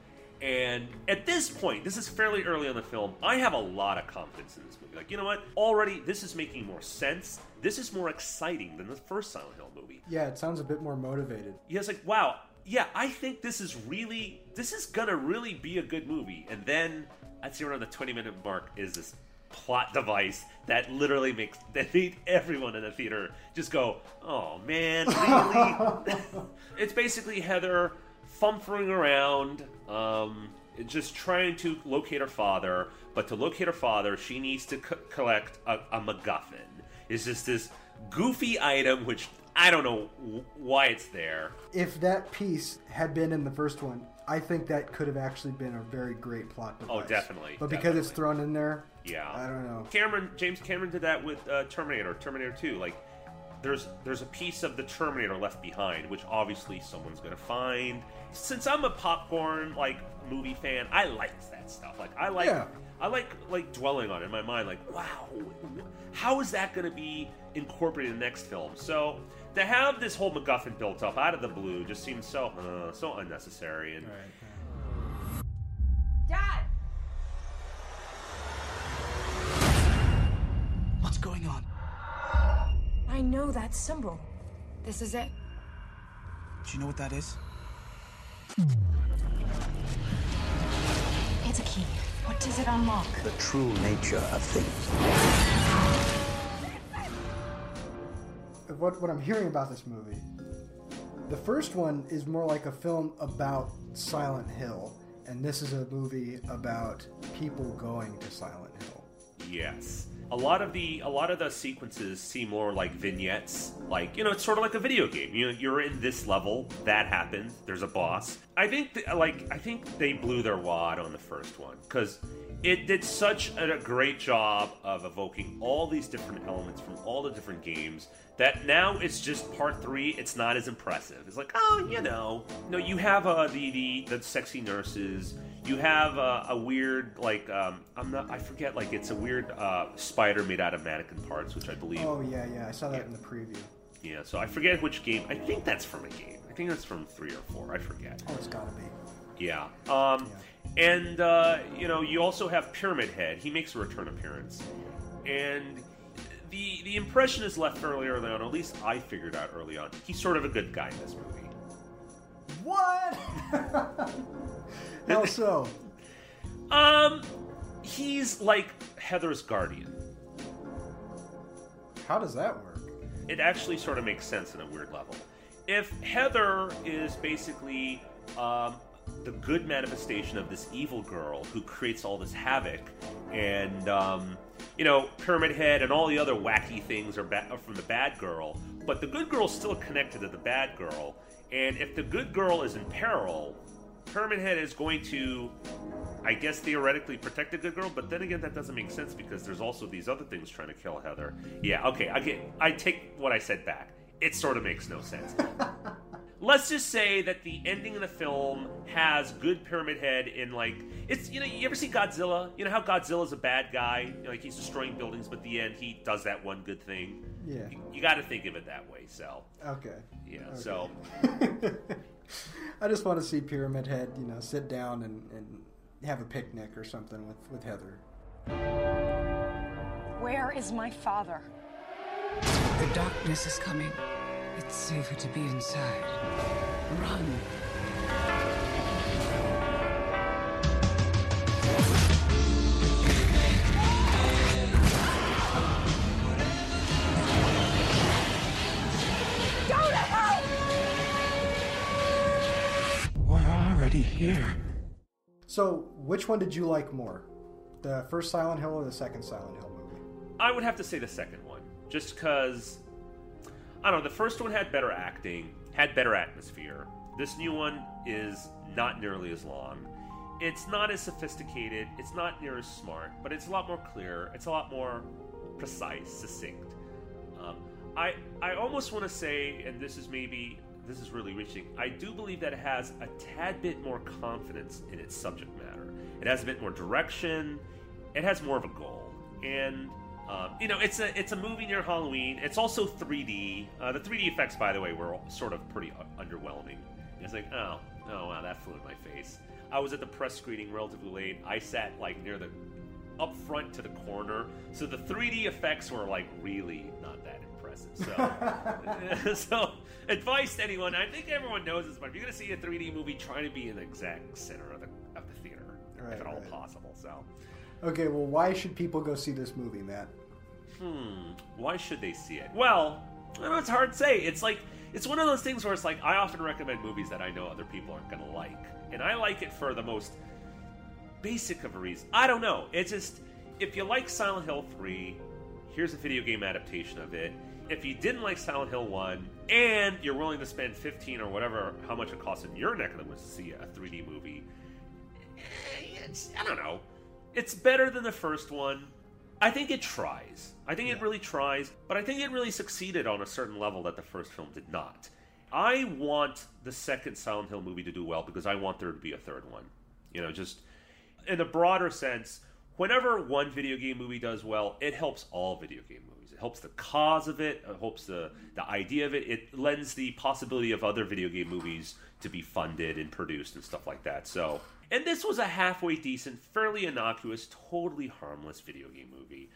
And at this point, this is fairly early on in the film, I have a lot of confidence in this movie. Like, you know what? Already, this is making more sense. This is more exciting than the first Silent Hill movie. Yeah, it sounds a bit more motivated. Yeah, it's like, wow, yeah, I think this is really, this is gonna really be a good movie. And then, I'd say around the 20 minute mark is this plot device that literally makes, [laughs] that made everyone in the theater just go, oh man, really? [laughs] it's basically Heather fumfering around, um, just trying to locate her father. But to locate her father, she needs to co- collect a, a MacGuffin. It's just this goofy item, which I don't know w- why it's there. If that piece had been in the first one, I think that could have actually been a very great plot device. Oh, definitely, But because it's thrown in there, Yeah, I don't know. Cameron, James Cameron did that with uh, Terminator, Terminator Two. Like, there's there's a piece of the Terminator left behind, which obviously someone's gonna find. Since I'm a popcorn like movie fan, I like that stuff. Like, I like Yeah. I like like dwelling on it in my mind. Like, wow, how is that gonna be incorporated in the next film? So. To have this whole MacGuffin built up out of the blue just seems so uh, so unnecessary, and Dad! What's going on? I know that symbol. This is it. Do you know what that is? It's a key. What does it unlock? The true nature of things. What what I'm hearing about this movie, the first one is more like a film about Silent Hill, and this is a movie about people going to Silent Hill. Yes. a lot of the a lot of the sequences seem more like vignettes like you know it's sort of like a video game you know you're in this level that happens there's a boss i think th- like i think they blew their wad on the first one because it did such a great job of evoking all these different elements from all the different games that now it's just part three it's not as impressive it's like oh you know no you have uh, the, the the sexy nurses you have uh, a weird like um, i'm not i forget like it's a weird uh, spider made out of mannequin parts which i believe Oh yeah, yeah. I saw that in the preview. yeah so i forget which game i think that's from a game i think that's from three or four i forget Oh, it's gotta be. yeah. Um, And, uh, you know, you also have Pyramid Head. He makes a return appearance. And the the impression is left fairly early on, at least I figured out early on. He's sort of a good guy in this movie. What? How so? Um, he's like Heather's guardian. How does that work? it actually sort of makes sense in a weird level. If Heather is basically um, the good manifestation of this evil girl who creates all this havoc, and um, you know, Pyramid Head and all the other wacky things are, ba- are from the bad girl, but the good girl's still connected to the bad girl, and if the good girl is in peril, Pyramid Head is going to I guess theoretically protect the good girl, but then again, that doesn't make sense because there's also these other things trying to kill Heather. Yeah, okay, I get, I take what I said back. It sort of makes no sense. [laughs] Let's just say that the ending of the film has good Pyramid Head in like it's you know you ever see Godzilla? You know how Godzilla's a bad guy, you know, like he's destroying buildings, but at the end he does that one good thing. Yeah. You, you got to think of it that way. So Okay. yeah, Okay. so [laughs] I just want to see Pyramid Head, you know, sit down and, and have a picnic or something with, with Heather. Where is my father? The darkness is coming. It's safer to be inside. Run. Go to hell! We're already here. So, which one did you like more? The first Silent Hill or the second Silent Hill movie? I would have to say the second one, just because I don't know. The first one had better acting, had better atmosphere. This new one is not nearly as long. It's not as sophisticated. It's not near as smart, but it's a lot more clear. It's a lot more precise, succinct. Um, I I almost want to say, and this is maybe this is really reaching. I do believe that it has a tad bit more confidence in its subject matter. It has a bit more direction. It has more of a goal, and um, you know, it's a it's a movie near Halloween. It's also 3D. Uh, the 3D effects, by the way, were sort of pretty u- underwhelming. It's like, oh, oh wow, that flew in my face. I was at the press screening relatively late. I sat like near the up front to the corner, so the 3D effects were like really not that impressive. So, [laughs] [laughs] so advice to anyone. I think everyone knows this, but if you're gonna see a 3D movie, try to be in the exact center of the of the theater, Right, if at all right. possible. So. Okay, well, why should people go see this movie, Matt? Hmm. Why should they see it? Well, I know it's hard to say. It's like it's one of those things where it's like I often recommend movies that I know other people aren't going to like, and I like it for the most basic of a reason. I don't know. It's just if you like Silent Hill three, here's a video game adaptation of it. If you didn't like Silent Hill one, and you're willing to spend fifteen or whatever how much it costs in your neck of the woods to see a 3D movie, eh, it's, I don't know. It's better than the first one. I think it tries. I think it really tries, but I think it really succeeded on a certain level that the first film did not. I want the second Silent Hill movie to do well because I want there to be a third one. You know, just in a broader sense, whenever one video game movie does well, it helps all video game movies. It helps the cause of it, it helps the, the idea of it. It lends the possibility of other video game movies to be funded and produced and stuff like that. So, and this was a halfway decent, fairly innocuous, totally harmless video game movie.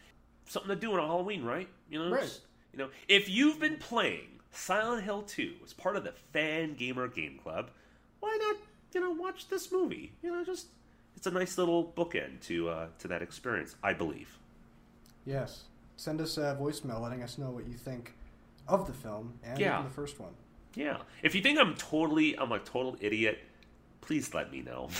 Something to do on Halloween, right? You know, Right. just- you know, if you've been playing Silent Hill 2 as part of the Fan Gamer Game Club, why not, you know, watch this movie? You know, just it's a nice little bookend to uh, to that experience, I believe. Yes. Send us a voicemail letting us know what you think of the film and Yeah. the first one. Yeah. If you think I'm totally I'm a total idiot, please let me know. [laughs]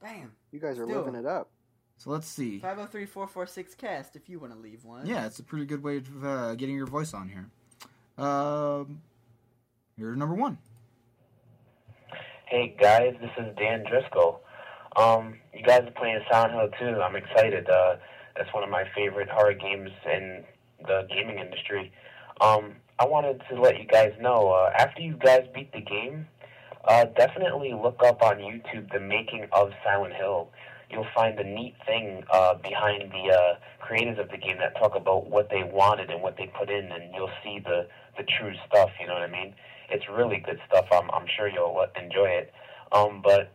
Bam. You guys are Still. living it up. So let's see. 503 446 cast if you want to leave one. Yeah, it's a pretty good way of uh, getting your voice on here. Um, here's number one. Hey guys, this is Dan Driscoll. Um, you guys are playing Silent Hill 2. I'm excited. Uh, that's one of my favorite horror games in the gaming industry. Um, I wanted to let you guys know uh, after you guys beat the game, uh, definitely look up on YouTube the making of Silent Hill. You'll find the neat thing uh, behind the uh, creators of the game that talk about what they wanted and what they put in, and you'll see the the true stuff. You know what I mean? It's really good stuff. I'm I'm sure you'll enjoy it. Um, but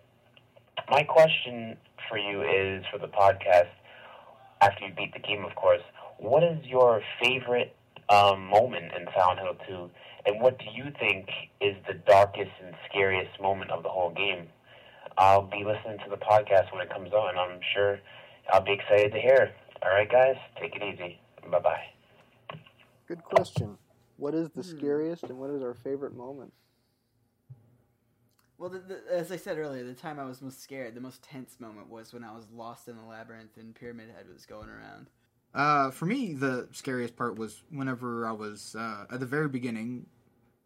my question for you is for the podcast after you beat the game, of course. What is your favorite um, moment in Silent Hill 2, and what do you think is the darkest and scariest moment of the whole game? I'll be listening to the podcast when it comes on. I'm sure I'll be excited to hear. All right, guys, take it easy. Bye bye. Good question. What is the Hmm. scariest and what is our favorite moment? Well, the, the, as I said earlier, the time I was most scared, the most tense moment was when I was lost in the labyrinth and Pyramid Head was going around. Uh, for me, the scariest part was whenever I was uh, at the very beginning,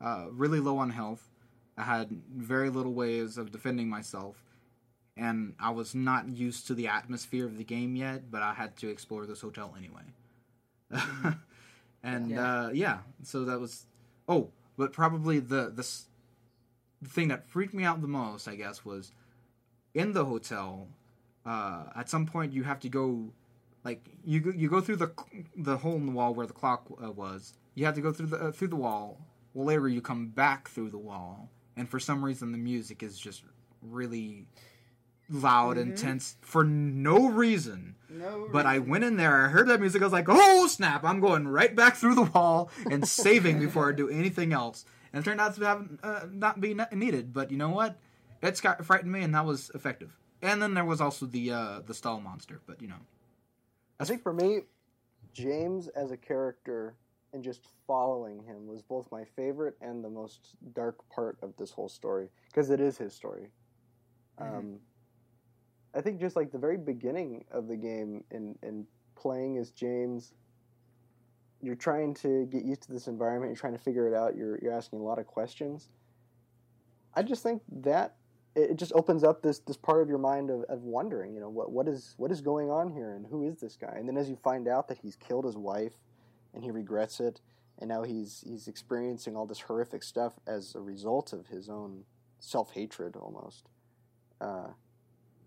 uh, really low on health. I had very little ways of defending myself, and I was not used to the atmosphere of the game yet. But I had to explore this hotel anyway. [laughs] and Yeah. Uh, yeah, so that was. Oh, but probably the the, the thing that freaked me out the most, I guess, was in the hotel. Uh, at some point, you have to go like you go, you go through the the hole in the wall where the clock uh, was. You have to go through the uh, through the wall. Well, later you come back through the wall, and for some reason the music is just really loud and tense for no reason. No, But I went in there, I heard that music, I was like, oh snap! I'm going right back through the wall and [laughs] saving before I do anything else. And it turned out to have uh, not be needed. But you know what? It got frightened me, and that was effective. And then there was also the uh, the stall monster. But you know, I think for me, James as a character and just following him was both my favorite and the most dark part of this whole story because it is his story. Um, I think just like the very beginning of the game and and playing as James, you're trying to get used to this environment. You're trying to figure it out. You're you're asking a lot of questions. I just think that it, it just opens up this this part of your mind of, of wondering, you know, what what is what is going on here and who is this guy? And then as you find out that he's killed his wife and he regrets it, and now he's he's experiencing all this horrific stuff as a result of his own self hatred almost. Uh,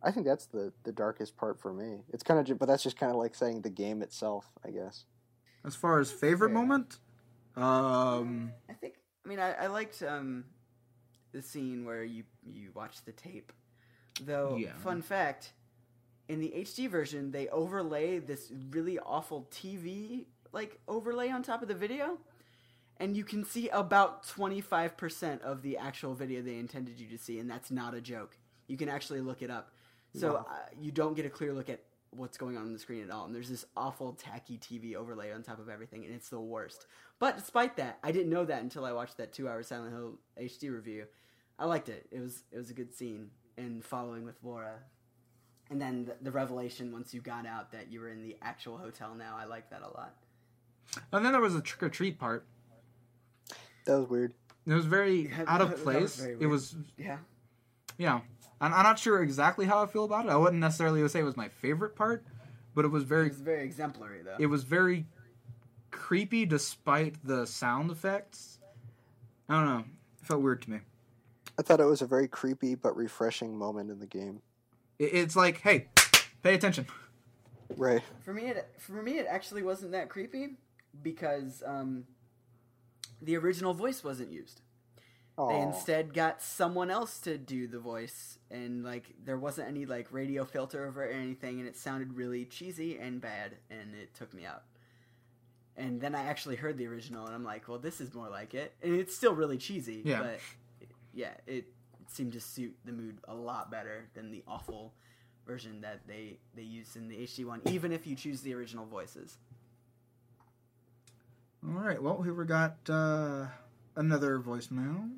I think that's the the darkest part for me. It's kind of, but that's just kind of like saying the game itself, I guess. as far as favorite fair. moment, um, I think. I mean, I, I liked um, the scene where you you watch the tape. Though, Yeah. fun fact, in the HD version, they overlay this really awful TV like overlay on top of the video, and you can see about twenty five percent of the actual video they intended you to see, and that's not a joke. You can actually look it up. So uh, you don't get a clear look at what's going on on the screen at all. And there's this awful tacky TV overlay on top of everything, and it's the worst. But despite that, I didn't know that until I watched that two-hour Silent Hill HD review. I liked it. It was it was a good scene and following with Laura. And then the, the revelation once you got out that you were in the actual hotel now, I like that a lot. And then there was the trick or treat part. That was weird. It was very Yeah, out of place. very It was Yeah. Yeah, I'm, I'm not sure exactly how I feel about it. I wouldn't necessarily say it was my favorite part, but it was It very was very exemplary though. it was very creepy despite the sound effects. I don't know. It felt weird to me. I thought it was a very creepy but refreshing moment in the game. It, it's like, hey, pay attention. Right. For me, it for me it actually wasn't that creepy because um, the original voice wasn't used. They instead got someone else to do the voice, and like there wasn't any like radio filter over it or anything, and it sounded really cheesy and bad, and it took me out. And then I actually heard the original, and I'm like, well, this is more like it, and it's still really cheesy, Yeah. but yeah, it seemed to suit the mood a lot better than the awful version that they they used in the HD one, even if you choose the original voices. All right. Well, here we got uh, another voicemail.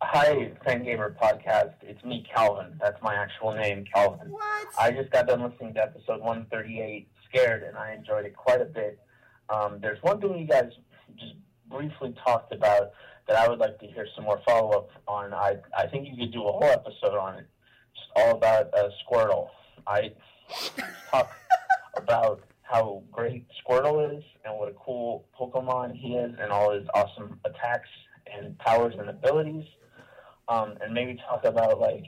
Hi, Fangamer Podcast. It's me, Calvin. That's my actual name, Calvin. What? I just got done listening to episode 138, Scared, and I enjoyed it quite a bit. Um, there's one thing you guys just briefly talked about that I would like to hear some more follow up on. I I think you could do a whole episode on it, just all about uh, Squirtle. I talk [laughs] about how great Squirtle is and what a cool Pokemon he is, and all his awesome attacks and powers and abilities. Um, and maybe talk about like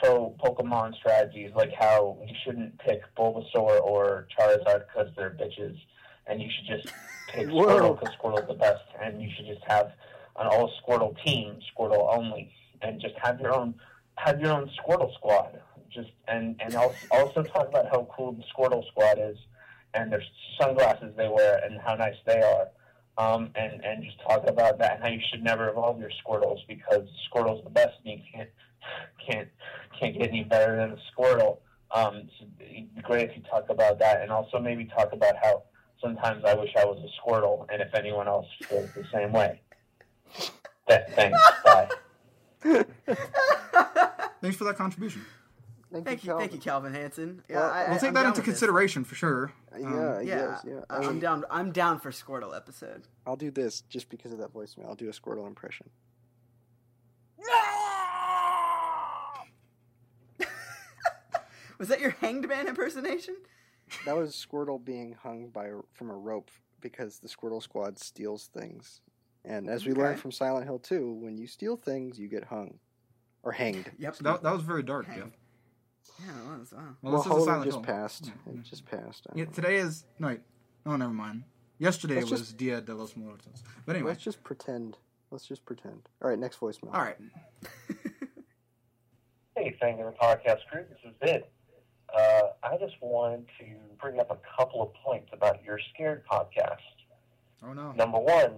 pro Pokemon strategies, like how you shouldn't pick Bulbasaur or Charizard because they're bitches, and you should just pick Squirtle because Squirtle's the best, and you should just have an all Squirtle team, Squirtle only, and just have your own have your own Squirtle squad. Just and and also also talk about how cool the Squirtle squad is, and their sunglasses they wear and how nice they are. Um, and and just talk about that and how you should never evolve your Squirtles because Squirtle's the best and you can't can't can't get any better than a Squirtle. Um, it'd be great if you talk about that and also maybe talk about how sometimes I wish I was a Squirtle and if anyone else feels the same way. Thanks. Bye. Thanks for that contribution. Thank, Thank you, thank you, Calvin Hansen. Yeah, Well, I, I, We'll take I'm that into with this. consideration for sure. Yeah, Um, I Yeah, guess, yeah. I I'm down. I'm down for Squirtle episode. I'll do this just because of that voicemail. I'll do a Squirtle impression. [laughs] Was that your Hanged Man impersonation? That was Squirtle being hung by from a rope because the Squirtle Squad steals things. And as we learned from Silent Hill 2, when you steal things, you get hung or hanged. Yep. That, that was very dark, Hang. Jeff. Yeah, it was. Wow. Well, Well, this is a Silent just Hill. passed. Yeah. It just passed. Yeah, know. today is no, wait. oh, never mind. Yesterday Let's was just- Dia de los Muertos. But anyway, Let's just pretend. Let's just pretend. All right, next voicemail. all right. [laughs] Hey, Fangamer Podcast crew, this is Vid. Uh, I just wanted to bring up a couple of points about your Scared podcast. Oh no. Number one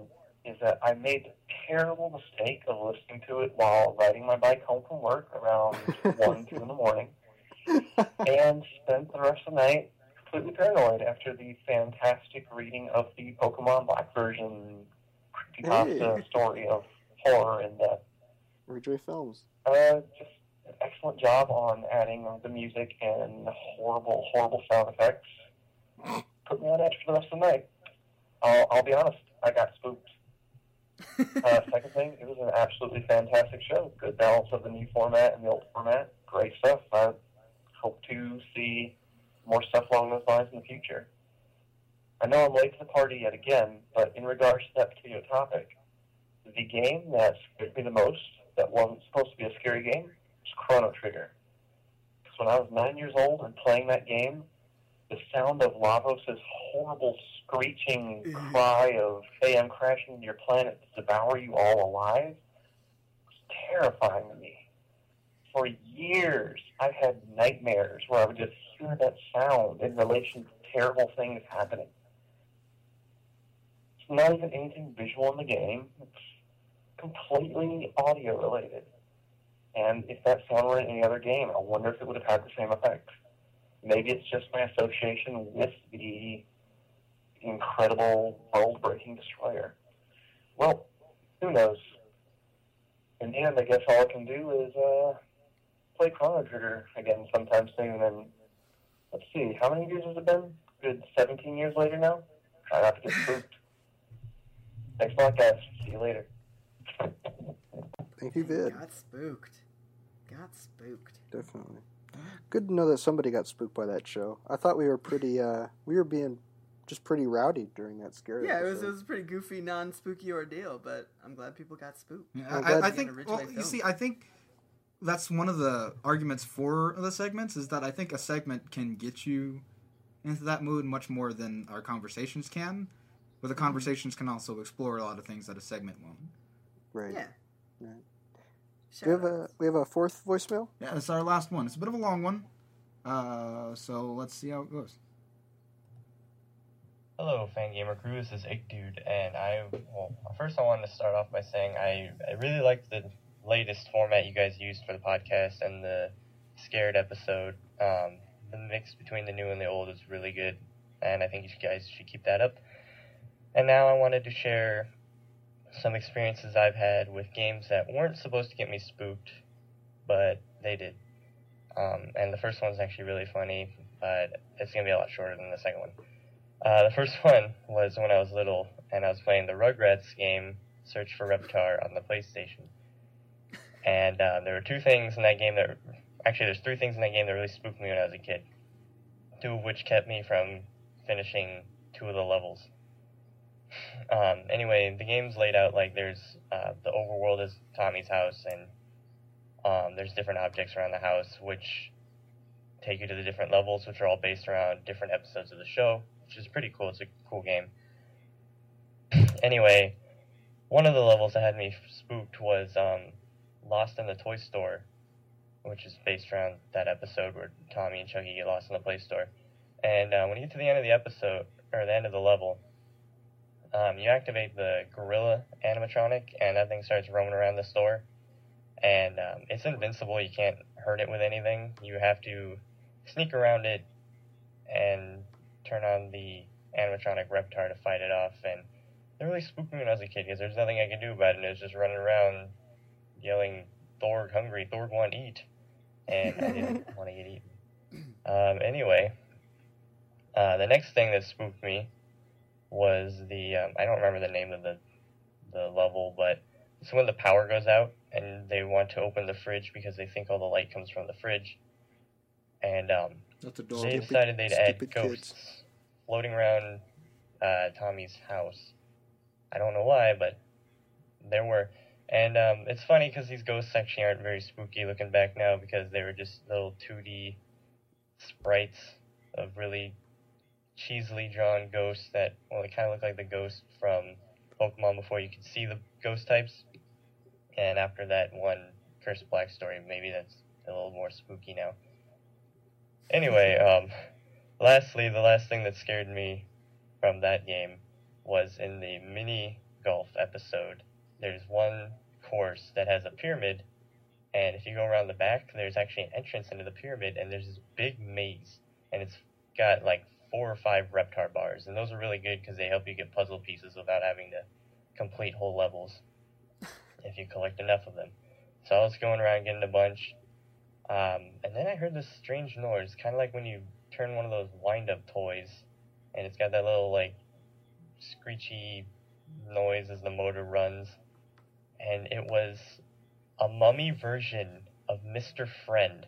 is that I made the terrible mistake of listening to it while riding my bike home from work around [laughs] 1, 2 in the morning, and spent the rest of the night completely paranoid after the fantastic reading of the Pokemon Black version creepypasta Hey. story of horror and death. Rejoy Films. Uh, just an excellent job on adding the music and horrible, horrible sound effects. Put me on edge for the rest of the night. I'll, I'll be honest, I got spooked. Uh, [laughs] second thing, it was an absolutely fantastic show. Good balance of the new format and the old format. Great stuff. I hope to see more stuff along those lines in the future. I know I'm late to the party yet again, but in regards to that particular topic, the game that scared me the most, that wasn't supposed to be a scary game, was Chrono Trigger. Because when I was nine years old and playing that game, the sound of Lavos' horrible screeching mm-hmm. cry of, hey, I'm crashing into your planet to devour you all alive, was terrifying to me. For years, I've had nightmares where I would just hear that sound in relation to terrible things happening. It's not even anything visual in the game. It's completely audio related. And if that sound were in any other game, I wonder if it would have had the same effect. Maybe it's just my association with the incredible world breaking destroyer. Well, who knows? In the end, I guess all I can do is uh, play Chrono Trigger again sometime soon. And let's see, how many years has it been? Good 17 years later now? Try not to get [laughs] spooked. Thanks a lot, guys. See you later. Thank you, Vid. Got spooked. Got spooked. Definitely. Good to know that somebody got spooked by that show. I thought we were pretty. uh We were being just pretty rowdy during that scary. Yeah, it was it was a pretty goofy, non-spooky ordeal, but I'm glad people got spooked. Yeah, I'm I, I think. got Well, you see, I think that's one of the arguments for the segments is that I think a segment can get you into that mood much more than our conversations can. But the Mm-hmm. conversations can also explore a lot of things that a segment won't. right. Yeah. Right. Shout We have a we have a fourth voicemail. Yeah, it's our last one. It's a bit of a long one. Uh, so let's see how it goes. Hello, Fangamer crew. This is Ig Dude, and I well, first I wanted to start off by saying I I really liked the latest format you guys used for the podcast and the scared episode. Um, the mix between the new and the old is really good, and I think you guys should keep that up. And now I wanted to share some experiences I've had with games that weren't supposed to get me spooked, but they did. Um, and the first one's actually really funny, but it's gonna be a lot shorter than the second one. Uh, the first [laughs] one was when I was little, and I was playing the Rugrats game, Search for Reptar, on the PlayStation. And uh, there were two things in that game that, actually, there's three things in that game that really spooked me when I was a kid. Two of which kept me from finishing two of the levels. [sighs] Um, anyway, the game's laid out like there's uh, the overworld is Tommy's house, and um, there's different objects around the house which take you to the different levels, which are all based around different episodes of the show, which is pretty cool. It's a cool game. [sighs] anyway, one of the levels that had me spooked was um, Lost in the Toy Store, which is based around that episode where Tommy and Chucky get lost in the Play Store. And uh, when you get to the end of the episode, or the end of the level, um, you activate the gorilla animatronic, and that thing starts roaming around the store. And um, it's invincible. You can't hurt it with anything. You have to sneak around it and turn on the animatronic Reptar to fight it off. And it really spooked me when I was a kid because there's nothing I could do about it. And it was just running around yelling, Thorg hungry, Thorg want eat. And I didn't [laughs] want to get eaten. Um, anyway, uh, the next thing that spooked me was the um, I don't remember the name of the the level, but it's when the power goes out and they want to open the fridge because they think all the light comes from the fridge, and um, That's they adorable. decided they'd add stupid ghosts kids. floating around uh, Tommy's house. I don't know why, but there were. And um, it's funny because these ghosts actually aren't very spooky looking back now because they were just little 2D sprites of really cheesily drawn ghosts that, well, they kind of look like the ghost from Pokemon before you could see the ghost types. And after that one Cursed Black story, maybe that's a little more spooky now. Anyway, [laughs] um, lastly, the last thing that scared me from that game was in the mini golf episode. There's one course that has a pyramid, and if you go around the back, there's actually an entrance into the pyramid, and there's this big maze, and it's got like four or five Reptar bars, and those are really good because they help you get puzzle pieces without having to complete whole levels [laughs] if you collect enough of them. So I was going around getting a bunch, um, and then I heard this strange noise, kind of like when you turn one of those wind-up toys, and it's got that little like screechy noise as the motor runs, and it was a mummy version of Mr. Friend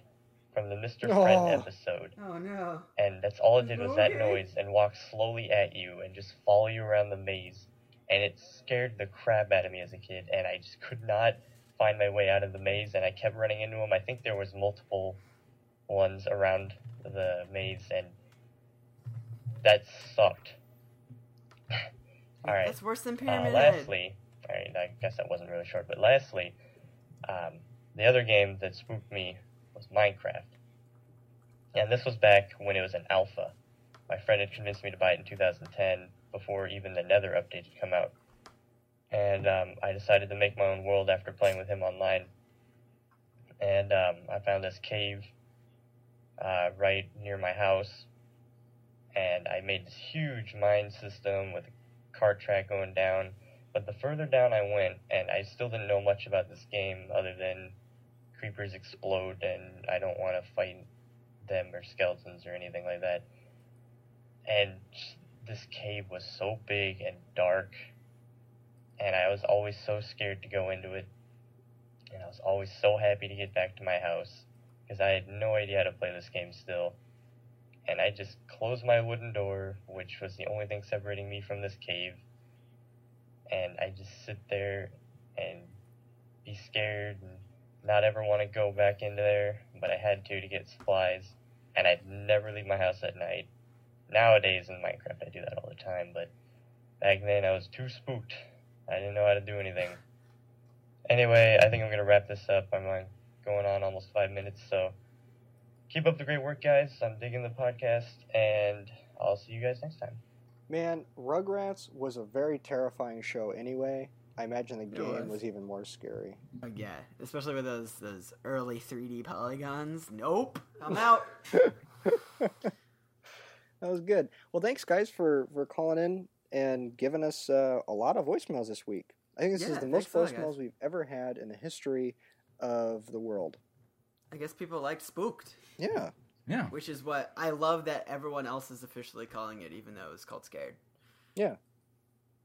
from the Mr. Friend Oh. episode Oh no. and that's all it did was that noise and walk slowly at you and just follow you around the maze and it scared the crap out of me as a kid and i just could not find my way out of the maze and i kept running into them i think there was multiple ones around the maze and that sucked [sighs] all right That's worse than uh, Pyramid Head. lastly, all right, I guess that wasn't really short, but lastly, um, the other game that spooked me was Minecraft. And this was back when it was an alpha. My friend had convinced me to buy it in 2010 before even the Nether update had come out. And um, I decided to make my own world after playing with him online. And um, I found this cave uh, right near my house. And I made this huge mine system with a cart track going down. But the further down I went, and I still didn't know much about this game other than creepers explode and I don't want to fight them or skeletons or anything like that. And this cave was so big and dark, and I was always so scared to go into it. And I was always so happy to get back to my house because I had no idea how to play this game still. And I just closed my wooden door, which was the only thing separating me from this cave. And I just sit there and be scared and not ever want to go back into there, but I had to to get supplies. And I'd never leave my house at night. Nowadays in Minecraft, I do that all the time, but back then I was too spooked. I didn't know how to do anything. Anyway, I think I'm going to wrap this up. I'm uh, going on almost five minutes, so keep up the great work, guys. I'm digging the podcast, and I'll see you guys next time. Man, Rugrats was a very terrifying show anyway. I imagine the game was. was even more scary. Oh, yeah, especially with those those early 3D polygons. Nope, I'm out. [laughs] [laughs] That was good. Well, thanks guys for for calling in and giving us uh, a lot of voicemails this week. I think this Yeah, is the think most so, voicemails we've ever had in the history of the world. I guess people liked Spooked, Yeah. Yeah. which is what I love that everyone else is officially calling it, even though it's called Scared. Yeah.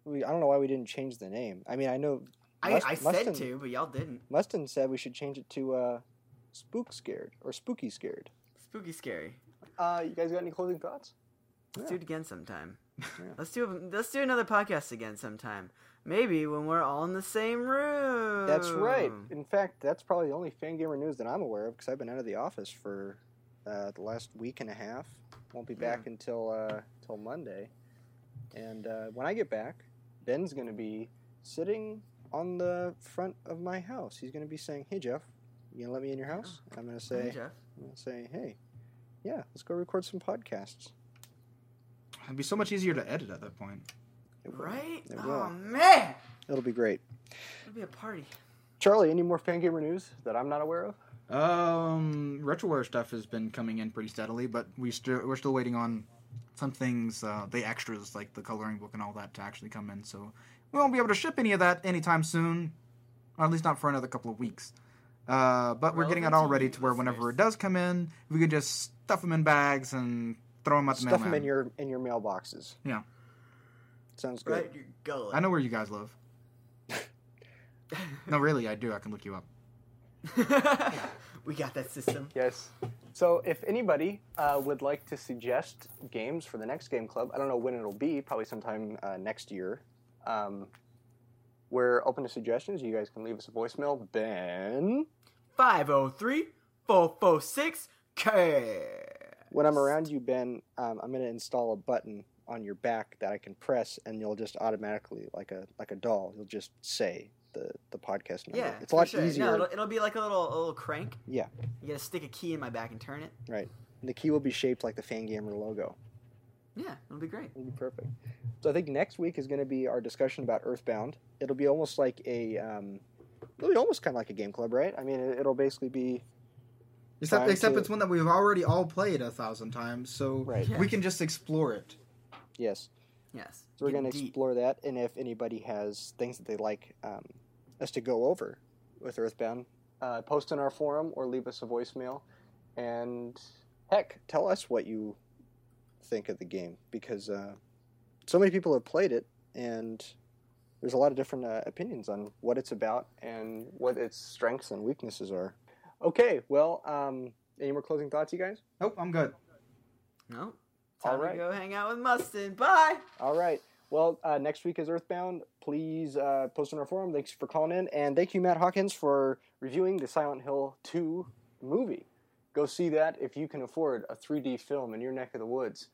We, I don't know why we didn't change the name. I mean, I know. I, Must- I said Mustin- to, but y'all didn't. Mustin said we should change it to uh, Spook Scared or Spooky Scared. Spooky Scary. Uh, you guys got any closing thoughts? Let's Yeah. do it again sometime. [laughs] Let's do let's do another podcast again sometime. Maybe when we're all in the same room. That's right. In fact, that's probably the only Fangamer news that I'm aware of because I've been out of the office for uh, the last week and a half. Won't be back until uh, till Monday. And uh, when I get back, Ben's going to be sitting on the front of my house. He's going to be saying, "Hey Jeff, you gonna let me in your house?" And I'm going to say, Hey, Jeff. I'm going to say, "Hey, yeah, let's go record some podcasts." It'd be so much easier to edit at that point. It. Right? It Oh will. man, It'll be great. it'll be a party. Charlie, any more Fangamer news that I'm not aware of? Um, retroware stuff has been coming in pretty steadily, but we still we're still waiting on some things, uh, the extras like the coloring book and all that, to actually come in. So we won't be able to ship any of that anytime soon, or at least not for another couple of weeks. Uh, but we're getting it all ready to where whenever it does come in, we can just stuff them in bags and throw them at the Stuff them mailman. in your in your mailboxes. Yeah. Sounds good. Right, your gullet. I know where you guys live. [laughs] no, really, I do. I can look you up. [laughs] we got that system. Yes. So if anybody uh, would like to suggest games for the next game club, I don't know when it'll be, probably sometime uh, next year. Um, we're open to suggestions. You guys can leave us a voicemail. Ben, 503 446 K. when I'm around you, Ben, um, I'm going to install a button on your back that I can press, and you'll just automatically, like a like a doll, you'll just say the the podcast number. Yeah, it's a lot sure. easier. No, it'll, it'll be like a little a little crank. yeah, You gotta stick a key in my back and turn it. right. And the key will be shaped like the Fangamer logo. Yeah, it'll be great. It'll be perfect. So I think next week is going to be our discussion about Earthbound. It'll be almost like a, um, it'll be almost kind of like a game club, right? I mean, it, it'll basically be. Except, except to- it's one that we've already all played a thousand times, so Right. we can just explore it. Yes. Yes. So we're going to explore that, and if anybody has things that they like um, us to go over with Earthbound, uh, post in our forum or leave us a voicemail, and heck, tell us what you think of the game because uh, so many people have played it, and there's a lot of different uh, opinions on what it's about and what its strengths and weaknesses are. Okay, well, um, any more closing thoughts, you guys? Nope, I'm good. No. Time All right. to go hang out with Mustin. Bye. All right. Well, uh, next week is Earthbound. Please uh, post on our forum. Thanks for calling in. And thank you, Matt Hawkins, for reviewing the Silent Hill 2 movie. Go see that if you can afford a 3D film in your neck of the woods.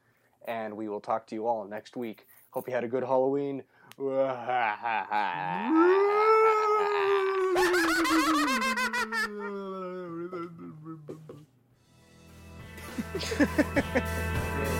And we will talk to you all next week. Hope you had a good Halloween. [laughs] [laughs]